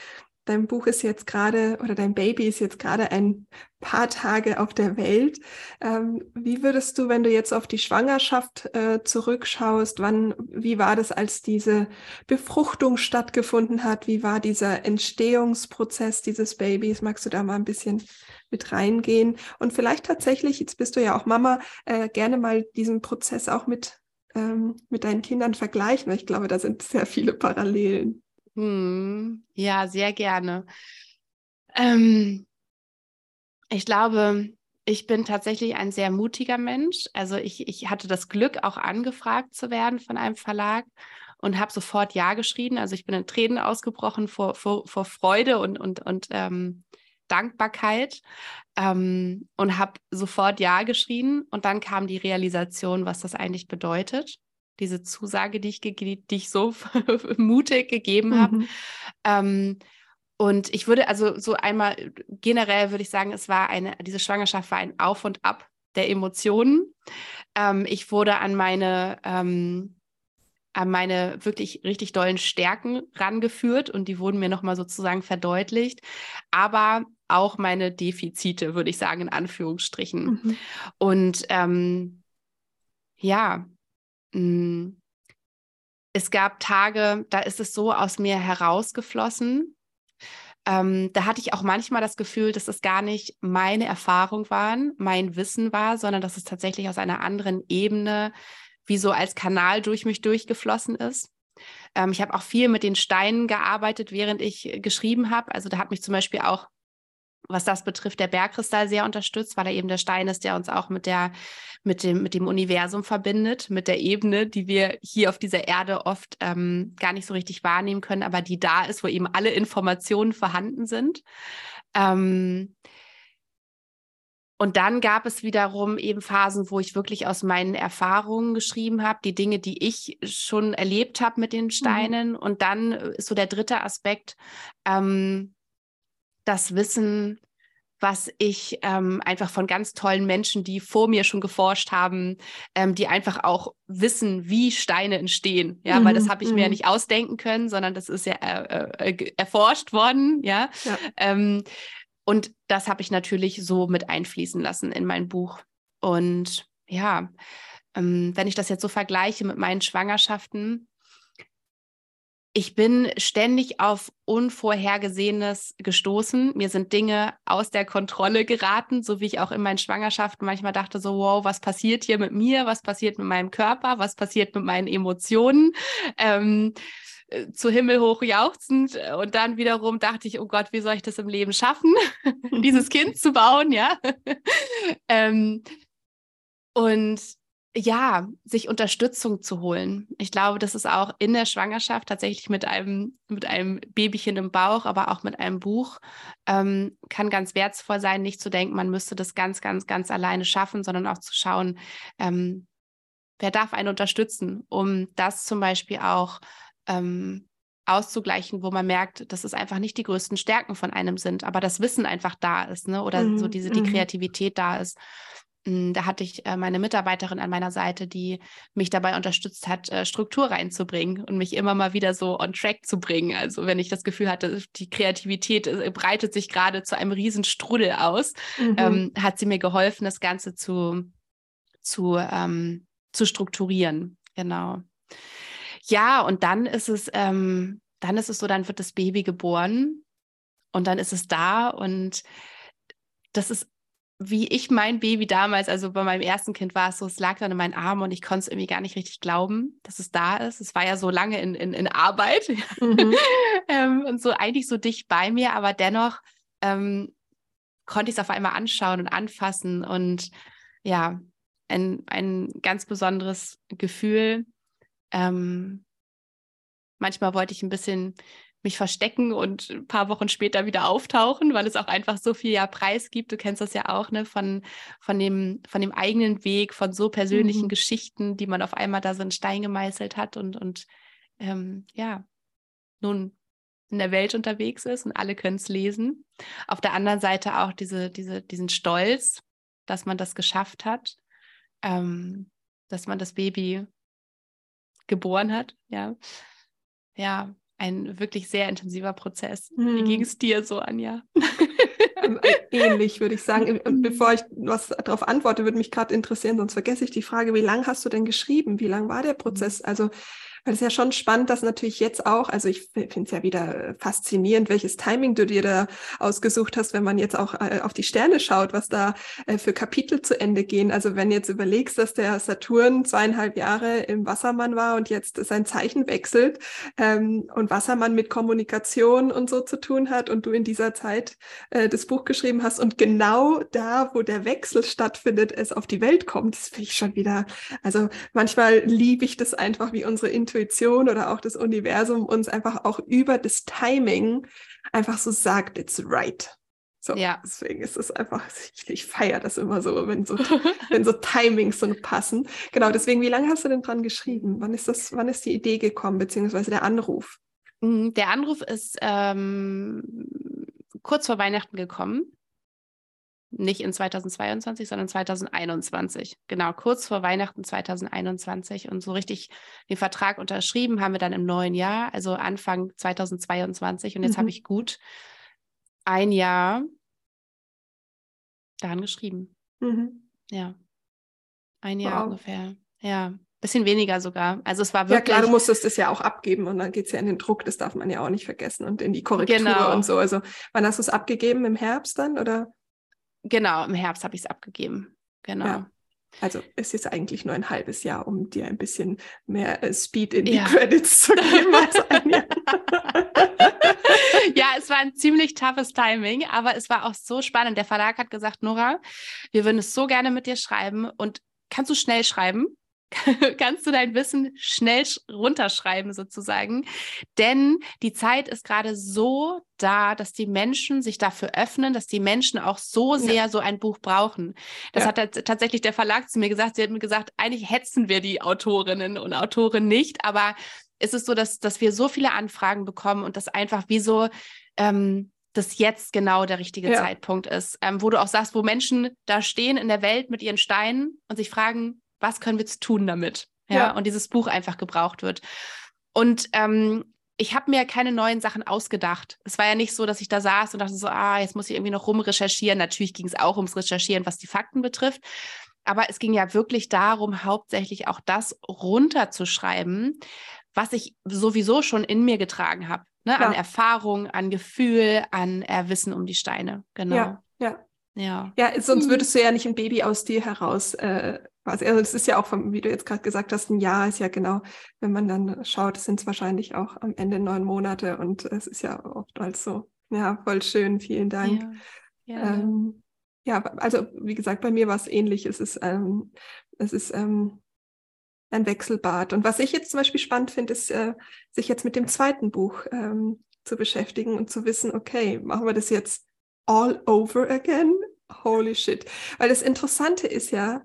A: dein Buch ist jetzt gerade oder dein Baby ist jetzt gerade ein paar Tage auf der Welt. Ähm, wie würdest du, wenn du jetzt auf die Schwangerschaft äh, zurückschaust, wann, wie war das, als diese Befruchtung stattgefunden hat? Wie war dieser Entstehungsprozess dieses Babys? Magst du da mal ein bisschen mit reingehen? Und vielleicht tatsächlich, jetzt bist du ja auch Mama, äh, gerne mal diesen Prozess auch mit, ähm, mit deinen Kindern vergleichen. Ich glaube, da sind sehr viele Parallelen.
B: Hm, ja, sehr gerne. Ähm, ich glaube, ich bin tatsächlich ein sehr mutiger Mensch. Also ich, ich hatte das Glück, auch angefragt zu werden von einem Verlag und habe sofort Ja geschrieben. Also ich bin in Tränen ausgebrochen vor, vor, vor Freude und, und, und ähm, Dankbarkeit ähm, und habe sofort Ja geschrien. Und dann kam die Realisation, was das eigentlich bedeutet diese Zusage, die ich, die ich so mutig gegeben habe. Mhm. Ähm, und ich würde also so einmal generell würde ich sagen, es war eine, diese Schwangerschaft war ein Auf und Ab der Emotionen. Ähm, ich wurde an meine, ähm, an meine wirklich richtig dollen Stärken rangeführt und die wurden mir nochmal sozusagen verdeutlicht. Aber auch meine Defizite, würde ich sagen, in Anführungsstrichen. Mhm. Und ähm, ja, hm. Es gab Tage, da ist es so aus mir herausgeflossen. Ähm, da hatte ich auch manchmal das Gefühl, dass es gar nicht meine Erfahrung waren, mein Wissen war, sondern dass es tatsächlich aus einer anderen Ebene wie so als Kanal durch mich durchgeflossen ist. Ähm, ich habe auch viel mit den Steinen gearbeitet, während ich geschrieben habe. Also da hat mich zum Beispiel auch was das betrifft, der Bergkristall sehr unterstützt, weil er eben der Stein ist, der uns auch mit der, mit dem, mit dem Universum verbindet, mit der Ebene, die wir hier auf dieser Erde oft ähm, gar nicht so richtig wahrnehmen können, aber die da ist, wo eben alle Informationen vorhanden sind. Ähm, und dann gab es wiederum eben Phasen, wo ich wirklich aus meinen Erfahrungen geschrieben habe, die Dinge, die ich schon erlebt habe mit den mhm. Steinen. Mhm. Und dann ist so der dritte Aspekt, ähm, das Wissen, was ich ähm, einfach von ganz tollen Menschen, die vor mir schon geforscht haben, ähm, die einfach auch wissen, wie Steine entstehen. Ja, mhm, weil das mhm, habe ich mir ja mhm. nicht ausdenken können, sondern das ist ja äh, äh, erforscht worden. Ja, ja. Ähm, und das habe ich natürlich so mit einfließen lassen in mein Buch. Und ja, ähm, wenn ich das jetzt so vergleiche mit meinen Schwangerschaften, ich bin ständig auf Unvorhergesehenes gestoßen. Mir sind Dinge aus der Kontrolle geraten, so wie ich auch in meinen Schwangerschaften manchmal dachte, so, wow, was passiert hier mit mir? Was passiert mit meinem Körper? Was passiert mit meinen Emotionen? Ähm, äh, zu Himmel hoch jauchzend und dann wiederum dachte ich, oh Gott, wie soll ich das im Leben schaffen, dieses Kind zu bauen, ja. ähm, und ja, sich Unterstützung zu holen. Ich glaube, das ist auch in der Schwangerschaft tatsächlich mit einem, mit einem Babychen im Bauch, aber auch mit einem Buch, ähm, kann ganz wertvoll sein, nicht zu denken, man müsste das ganz, ganz, ganz alleine schaffen, sondern auch zu schauen, ähm, wer darf einen unterstützen, um das zum Beispiel auch ähm, auszugleichen, wo man merkt, dass es einfach nicht die größten Stärken von einem sind, aber das Wissen einfach da ist, ne? Oder mhm. so diese, die mhm. Kreativität da ist. Hm, da hatte ich äh, meine Mitarbeiterin an meiner Seite, die mich dabei unterstützt hat, äh, Struktur reinzubringen und mich immer mal wieder so on track zu bringen. Also wenn ich das Gefühl hatte, die Kreativität äh, breitet sich gerade zu einem riesen Strudel aus, mhm. ähm, hat sie mir geholfen, das Ganze zu, zu, ähm, zu strukturieren. Genau. Ja, und dann ist es, ähm, dann ist es so, dann wird das Baby geboren und dann ist es da und das ist wie ich mein Baby damals, also bei meinem ersten Kind war es so, es lag dann in meinen Armen und ich konnte es irgendwie gar nicht richtig glauben, dass es da ist. Es war ja so lange in, in, in Arbeit mhm. ähm, und so eigentlich so dicht bei mir, aber dennoch ähm, konnte ich es auf einmal anschauen und anfassen und ja, ein, ein ganz besonderes Gefühl. Ähm, manchmal wollte ich ein bisschen mich verstecken und ein paar Wochen später wieder auftauchen, weil es auch einfach so viel ja Preis gibt. Du kennst das ja auch, ne, von, von, dem, von dem eigenen Weg, von so persönlichen mhm. Geschichten, die man auf einmal da so in Stein gemeißelt hat und, und ähm, ja, nun in der Welt unterwegs ist und alle können es lesen. Auf der anderen Seite auch diese, diese, diesen Stolz, dass man das geschafft hat, ähm, dass man das Baby geboren hat, ja. Ja, ein wirklich sehr intensiver Prozess. Hm. Wie ging es dir so, Anja?
A: Ähm, äh, ähnlich, würde ich sagen. Äh, bevor ich was darauf antworte, würde mich gerade interessieren, sonst vergesse ich die Frage, wie lange hast du denn geschrieben? Wie lang war der Prozess? Also weil es ist ja schon spannend, dass natürlich jetzt auch, also ich finde es ja wieder faszinierend, welches Timing du dir da ausgesucht hast, wenn man jetzt auch äh, auf die Sterne schaut, was da äh, für Kapitel zu Ende gehen. Also wenn jetzt überlegst, dass der Saturn zweieinhalb Jahre im Wassermann war und jetzt sein Zeichen wechselt ähm, und Wassermann mit Kommunikation und so zu tun hat und du in dieser Zeit äh, das Buch geschrieben hast und genau da, wo der Wechsel stattfindet, es auf die Welt kommt, das finde ich schon wieder, also manchmal liebe ich das einfach, wie unsere Intuition oder auch das Universum uns einfach auch über das Timing einfach so sagt, it's right. So, ja. deswegen ist es einfach, ich, ich feiere das immer so, wenn so, wenn so Timings so passen. Genau, deswegen, wie lange hast du denn dran geschrieben? Wann ist das, wann ist die Idee gekommen, beziehungsweise der Anruf?
B: Mm, der Anruf ist ähm, kurz vor Weihnachten gekommen nicht in 2022, sondern 2021. Genau, kurz vor Weihnachten 2021 und so richtig den Vertrag unterschrieben haben wir dann im neuen Jahr, also Anfang 2022. Und jetzt mhm. habe ich gut ein Jahr daran geschrieben. Mhm. Ja. Ein Jahr wow. ungefähr. Ja. Bisschen weniger sogar. Also es war wirklich.
A: Ja klar, du musstest es ja auch abgeben und dann geht es ja in den Druck, das darf man ja auch nicht vergessen und in die Korrektur genau. und so. Also wann hast du es abgegeben? Im Herbst dann oder?
B: Genau, im Herbst habe ich es abgegeben. Genau. Ja.
A: Also es ist eigentlich nur ein halbes Jahr, um dir ein bisschen mehr äh, Speed in die ja. Credits zu geben
B: ja, es war ein ziemlich toughes Timing, aber es war auch so spannend. Der Verlag hat gesagt, Nora, wir würden es so gerne mit dir schreiben und kannst du schnell schreiben? kannst du dein Wissen schnell runterschreiben sozusagen. Denn die Zeit ist gerade so da, dass die Menschen sich dafür öffnen, dass die Menschen auch so sehr ja. so ein Buch brauchen. Das ja. hat tatsächlich der Verlag zu mir gesagt. Sie hat mir gesagt, eigentlich hetzen wir die Autorinnen und Autoren nicht, aber ist es so, dass, dass wir so viele Anfragen bekommen und das einfach wie so ähm, das jetzt genau der richtige ja. Zeitpunkt ist, ähm, wo du auch sagst, wo Menschen da stehen in der Welt mit ihren Steinen und sich fragen, was können wir jetzt tun damit? Ja, ja. und dieses Buch einfach gebraucht wird. Und ähm, ich habe mir keine neuen Sachen ausgedacht. Es war ja nicht so, dass ich da saß und dachte so, ah, jetzt muss ich irgendwie noch rumrecherchieren. Natürlich ging es auch ums Recherchieren, was die Fakten betrifft. Aber es ging ja wirklich darum, hauptsächlich auch das runterzuschreiben, was ich sowieso schon in mir getragen habe. Ne? An Erfahrung, an Gefühl, an äh, Wissen um die Steine. Genau.
A: Ja, ja. Ja. ja, sonst hm. würdest du ja nicht ein Baby aus dir heraus äh, quasi. Also es ist ja auch, vom, wie du jetzt gerade gesagt hast, ein Jahr ist ja genau, wenn man dann schaut, sind es wahrscheinlich auch am Ende neun Monate und es ist ja oft als so, ja, voll schön, vielen Dank. Ja, ja. Ähm, ja also wie gesagt, bei mir war es ähnlich. Es ist, ähm, es ist ähm, ein Wechselbad. Und was ich jetzt zum Beispiel spannend finde, ist, äh, sich jetzt mit dem zweiten Buch ähm, zu beschäftigen und zu wissen, okay, machen wir das jetzt all over again? Holy shit. Weil das Interessante ist ja,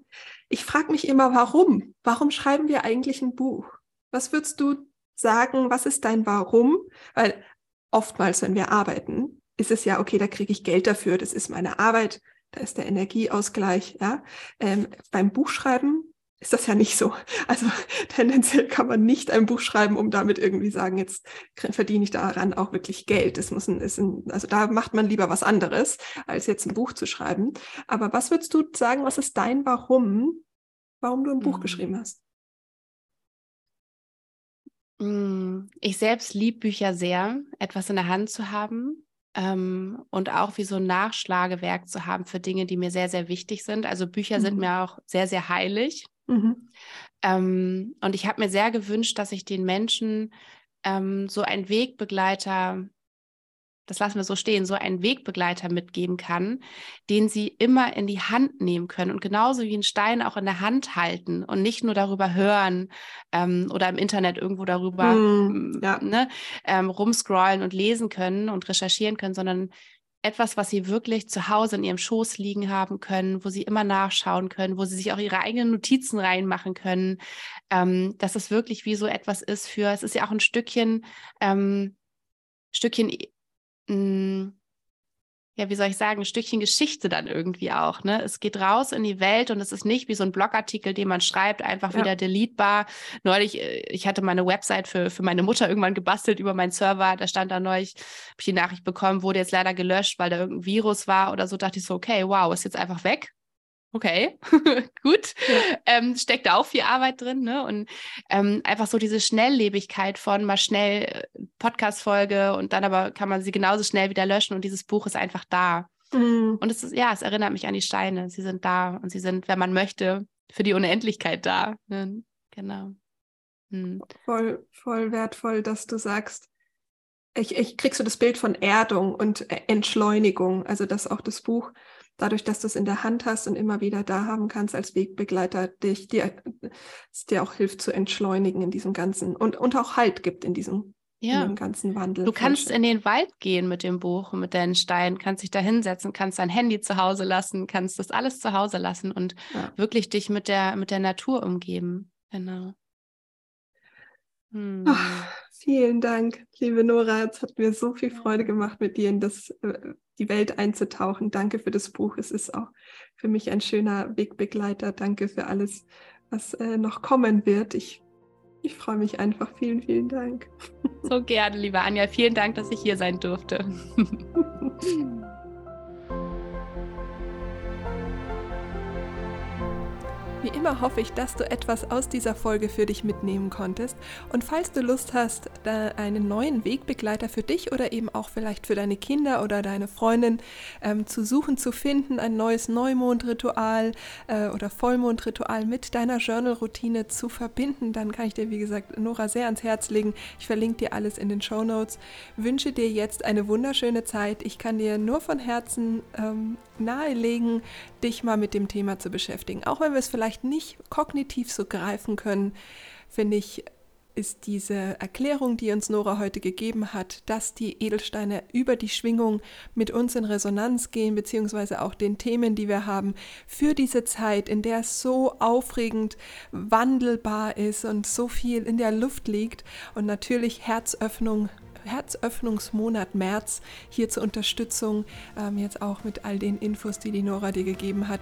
A: ich frage mich immer, warum? Warum schreiben wir eigentlich ein Buch? Was würdest du sagen, was ist dein Warum? Weil oftmals, wenn wir arbeiten, ist es ja, okay, da kriege ich Geld dafür, das ist meine Arbeit, da ist der Energieausgleich. Ja? Ähm, beim Buchschreiben ist das ja nicht so. Also tendenziell kann man nicht ein Buch schreiben, um damit irgendwie sagen, jetzt verdiene ich daran auch wirklich Geld. Das muss ein, ist ein, also da macht man lieber was anderes, als jetzt ein Buch zu schreiben. Aber was würdest du sagen, was ist dein Warum, warum du ein Buch mhm. geschrieben hast?
B: Mm, ich selbst liebe Bücher sehr, etwas in der Hand zu haben ähm, und auch wie so ein Nachschlagewerk zu haben für Dinge, die mir sehr, sehr wichtig sind. Also Bücher mhm. sind mir auch sehr, sehr heilig. Mhm. Ähm, und ich habe mir sehr gewünscht, dass ich den Menschen ähm, so einen Wegbegleiter das lassen wir so stehen, so einen Wegbegleiter mitgeben kann, den sie immer in die Hand nehmen können und genauso wie einen Stein auch in der Hand halten und nicht nur darüber hören ähm, oder im Internet irgendwo darüber mm, ja. ne, ähm, rumscrollen und lesen können und recherchieren können, sondern etwas, was sie wirklich zu Hause in ihrem Schoß liegen haben können, wo sie immer nachschauen können, wo sie sich auch ihre eigenen Notizen reinmachen können, ähm, dass es wirklich wie so etwas ist für, es ist ja auch ein Stückchen, ähm, Stückchen hm, ja, wie soll ich sagen, ein Stückchen Geschichte dann irgendwie auch. Ne? Es geht raus in die Welt und es ist nicht wie so ein Blogartikel, den man schreibt, einfach ja. wieder deletebar. Neulich, äh, ich hatte meine Website für, für meine Mutter irgendwann gebastelt über meinen Server. Da stand da neulich, habe ich die Nachricht bekommen, wurde jetzt leider gelöscht, weil da irgendein Virus war oder so. Dachte ich so, okay, wow, ist jetzt einfach weg okay, gut, ja. ähm, steckt da auch viel Arbeit drin, ne? Und ähm, einfach so diese Schnelllebigkeit von mal schnell äh, Podcast-Folge und dann aber kann man sie genauso schnell wieder löschen und dieses Buch ist einfach da. Mhm. Und es ist, ja, es erinnert mich an die Steine. Sie sind da und sie sind, wenn man möchte, für die Unendlichkeit da. Ne? Genau.
A: Mhm. Voll, voll wertvoll, dass du sagst, ich, ich kriegst du das Bild von Erdung und äh, Entschleunigung, also dass auch das Buch dadurch, dass du es in der Hand hast und immer wieder da haben kannst als Wegbegleiter, dich, dir, es dir auch hilft zu entschleunigen in diesem ganzen und, und auch Halt gibt in diesem ja. in ganzen Wandel.
B: Du kannst in den Wald gehen mit dem Buch, mit deinen Steinen, kannst dich da hinsetzen, kannst dein Handy zu Hause lassen, kannst das alles zu Hause lassen und ja. wirklich dich mit der, mit der Natur umgeben. Genau.
A: Hm. Ach, vielen Dank, liebe Nora. Es hat mir so viel Freude gemacht, mit dir in das, äh, die Welt einzutauchen. Danke für das Buch. Es ist auch für mich ein schöner Wegbegleiter. Danke für alles, was äh, noch kommen wird. Ich, ich freue mich einfach. Vielen, vielen Dank.
B: So gerne, liebe Anja. Vielen Dank, dass ich hier sein durfte.
A: Wie immer hoffe ich, dass du etwas aus dieser Folge für dich mitnehmen konntest. Und falls du Lust hast, einen neuen Wegbegleiter für dich oder eben auch vielleicht für deine Kinder oder deine Freundin ähm, zu suchen, zu finden, ein neues Neumondritual äh, oder Vollmondritual mit deiner Journal-Routine zu verbinden, dann kann ich dir, wie gesagt, Nora sehr ans Herz legen. Ich verlinke dir alles in den Show Notes. Wünsche dir jetzt eine wunderschöne Zeit. Ich kann dir nur von Herzen ähm, nahelegen, dich mal mit dem Thema zu beschäftigen. Auch wenn wir es vielleicht nicht kognitiv so greifen können, finde ich, ist diese Erklärung, die uns Nora heute gegeben hat, dass die Edelsteine über die Schwingung mit uns in Resonanz gehen, beziehungsweise auch den Themen, die wir haben, für diese Zeit, in der es so aufregend wandelbar ist und so viel in der Luft liegt und natürlich Herzöffnung Herzöffnungsmonat März hier zur Unterstützung, ähm, jetzt auch mit all den Infos, die die Nora dir gegeben hat.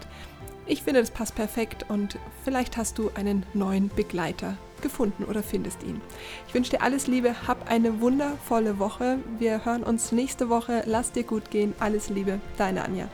A: Ich finde, das passt perfekt und vielleicht hast du einen neuen Begleiter gefunden oder findest ihn. Ich wünsche dir alles Liebe, hab eine wundervolle Woche. Wir hören uns nächste Woche. Lass dir gut gehen. Alles Liebe, deine Anja.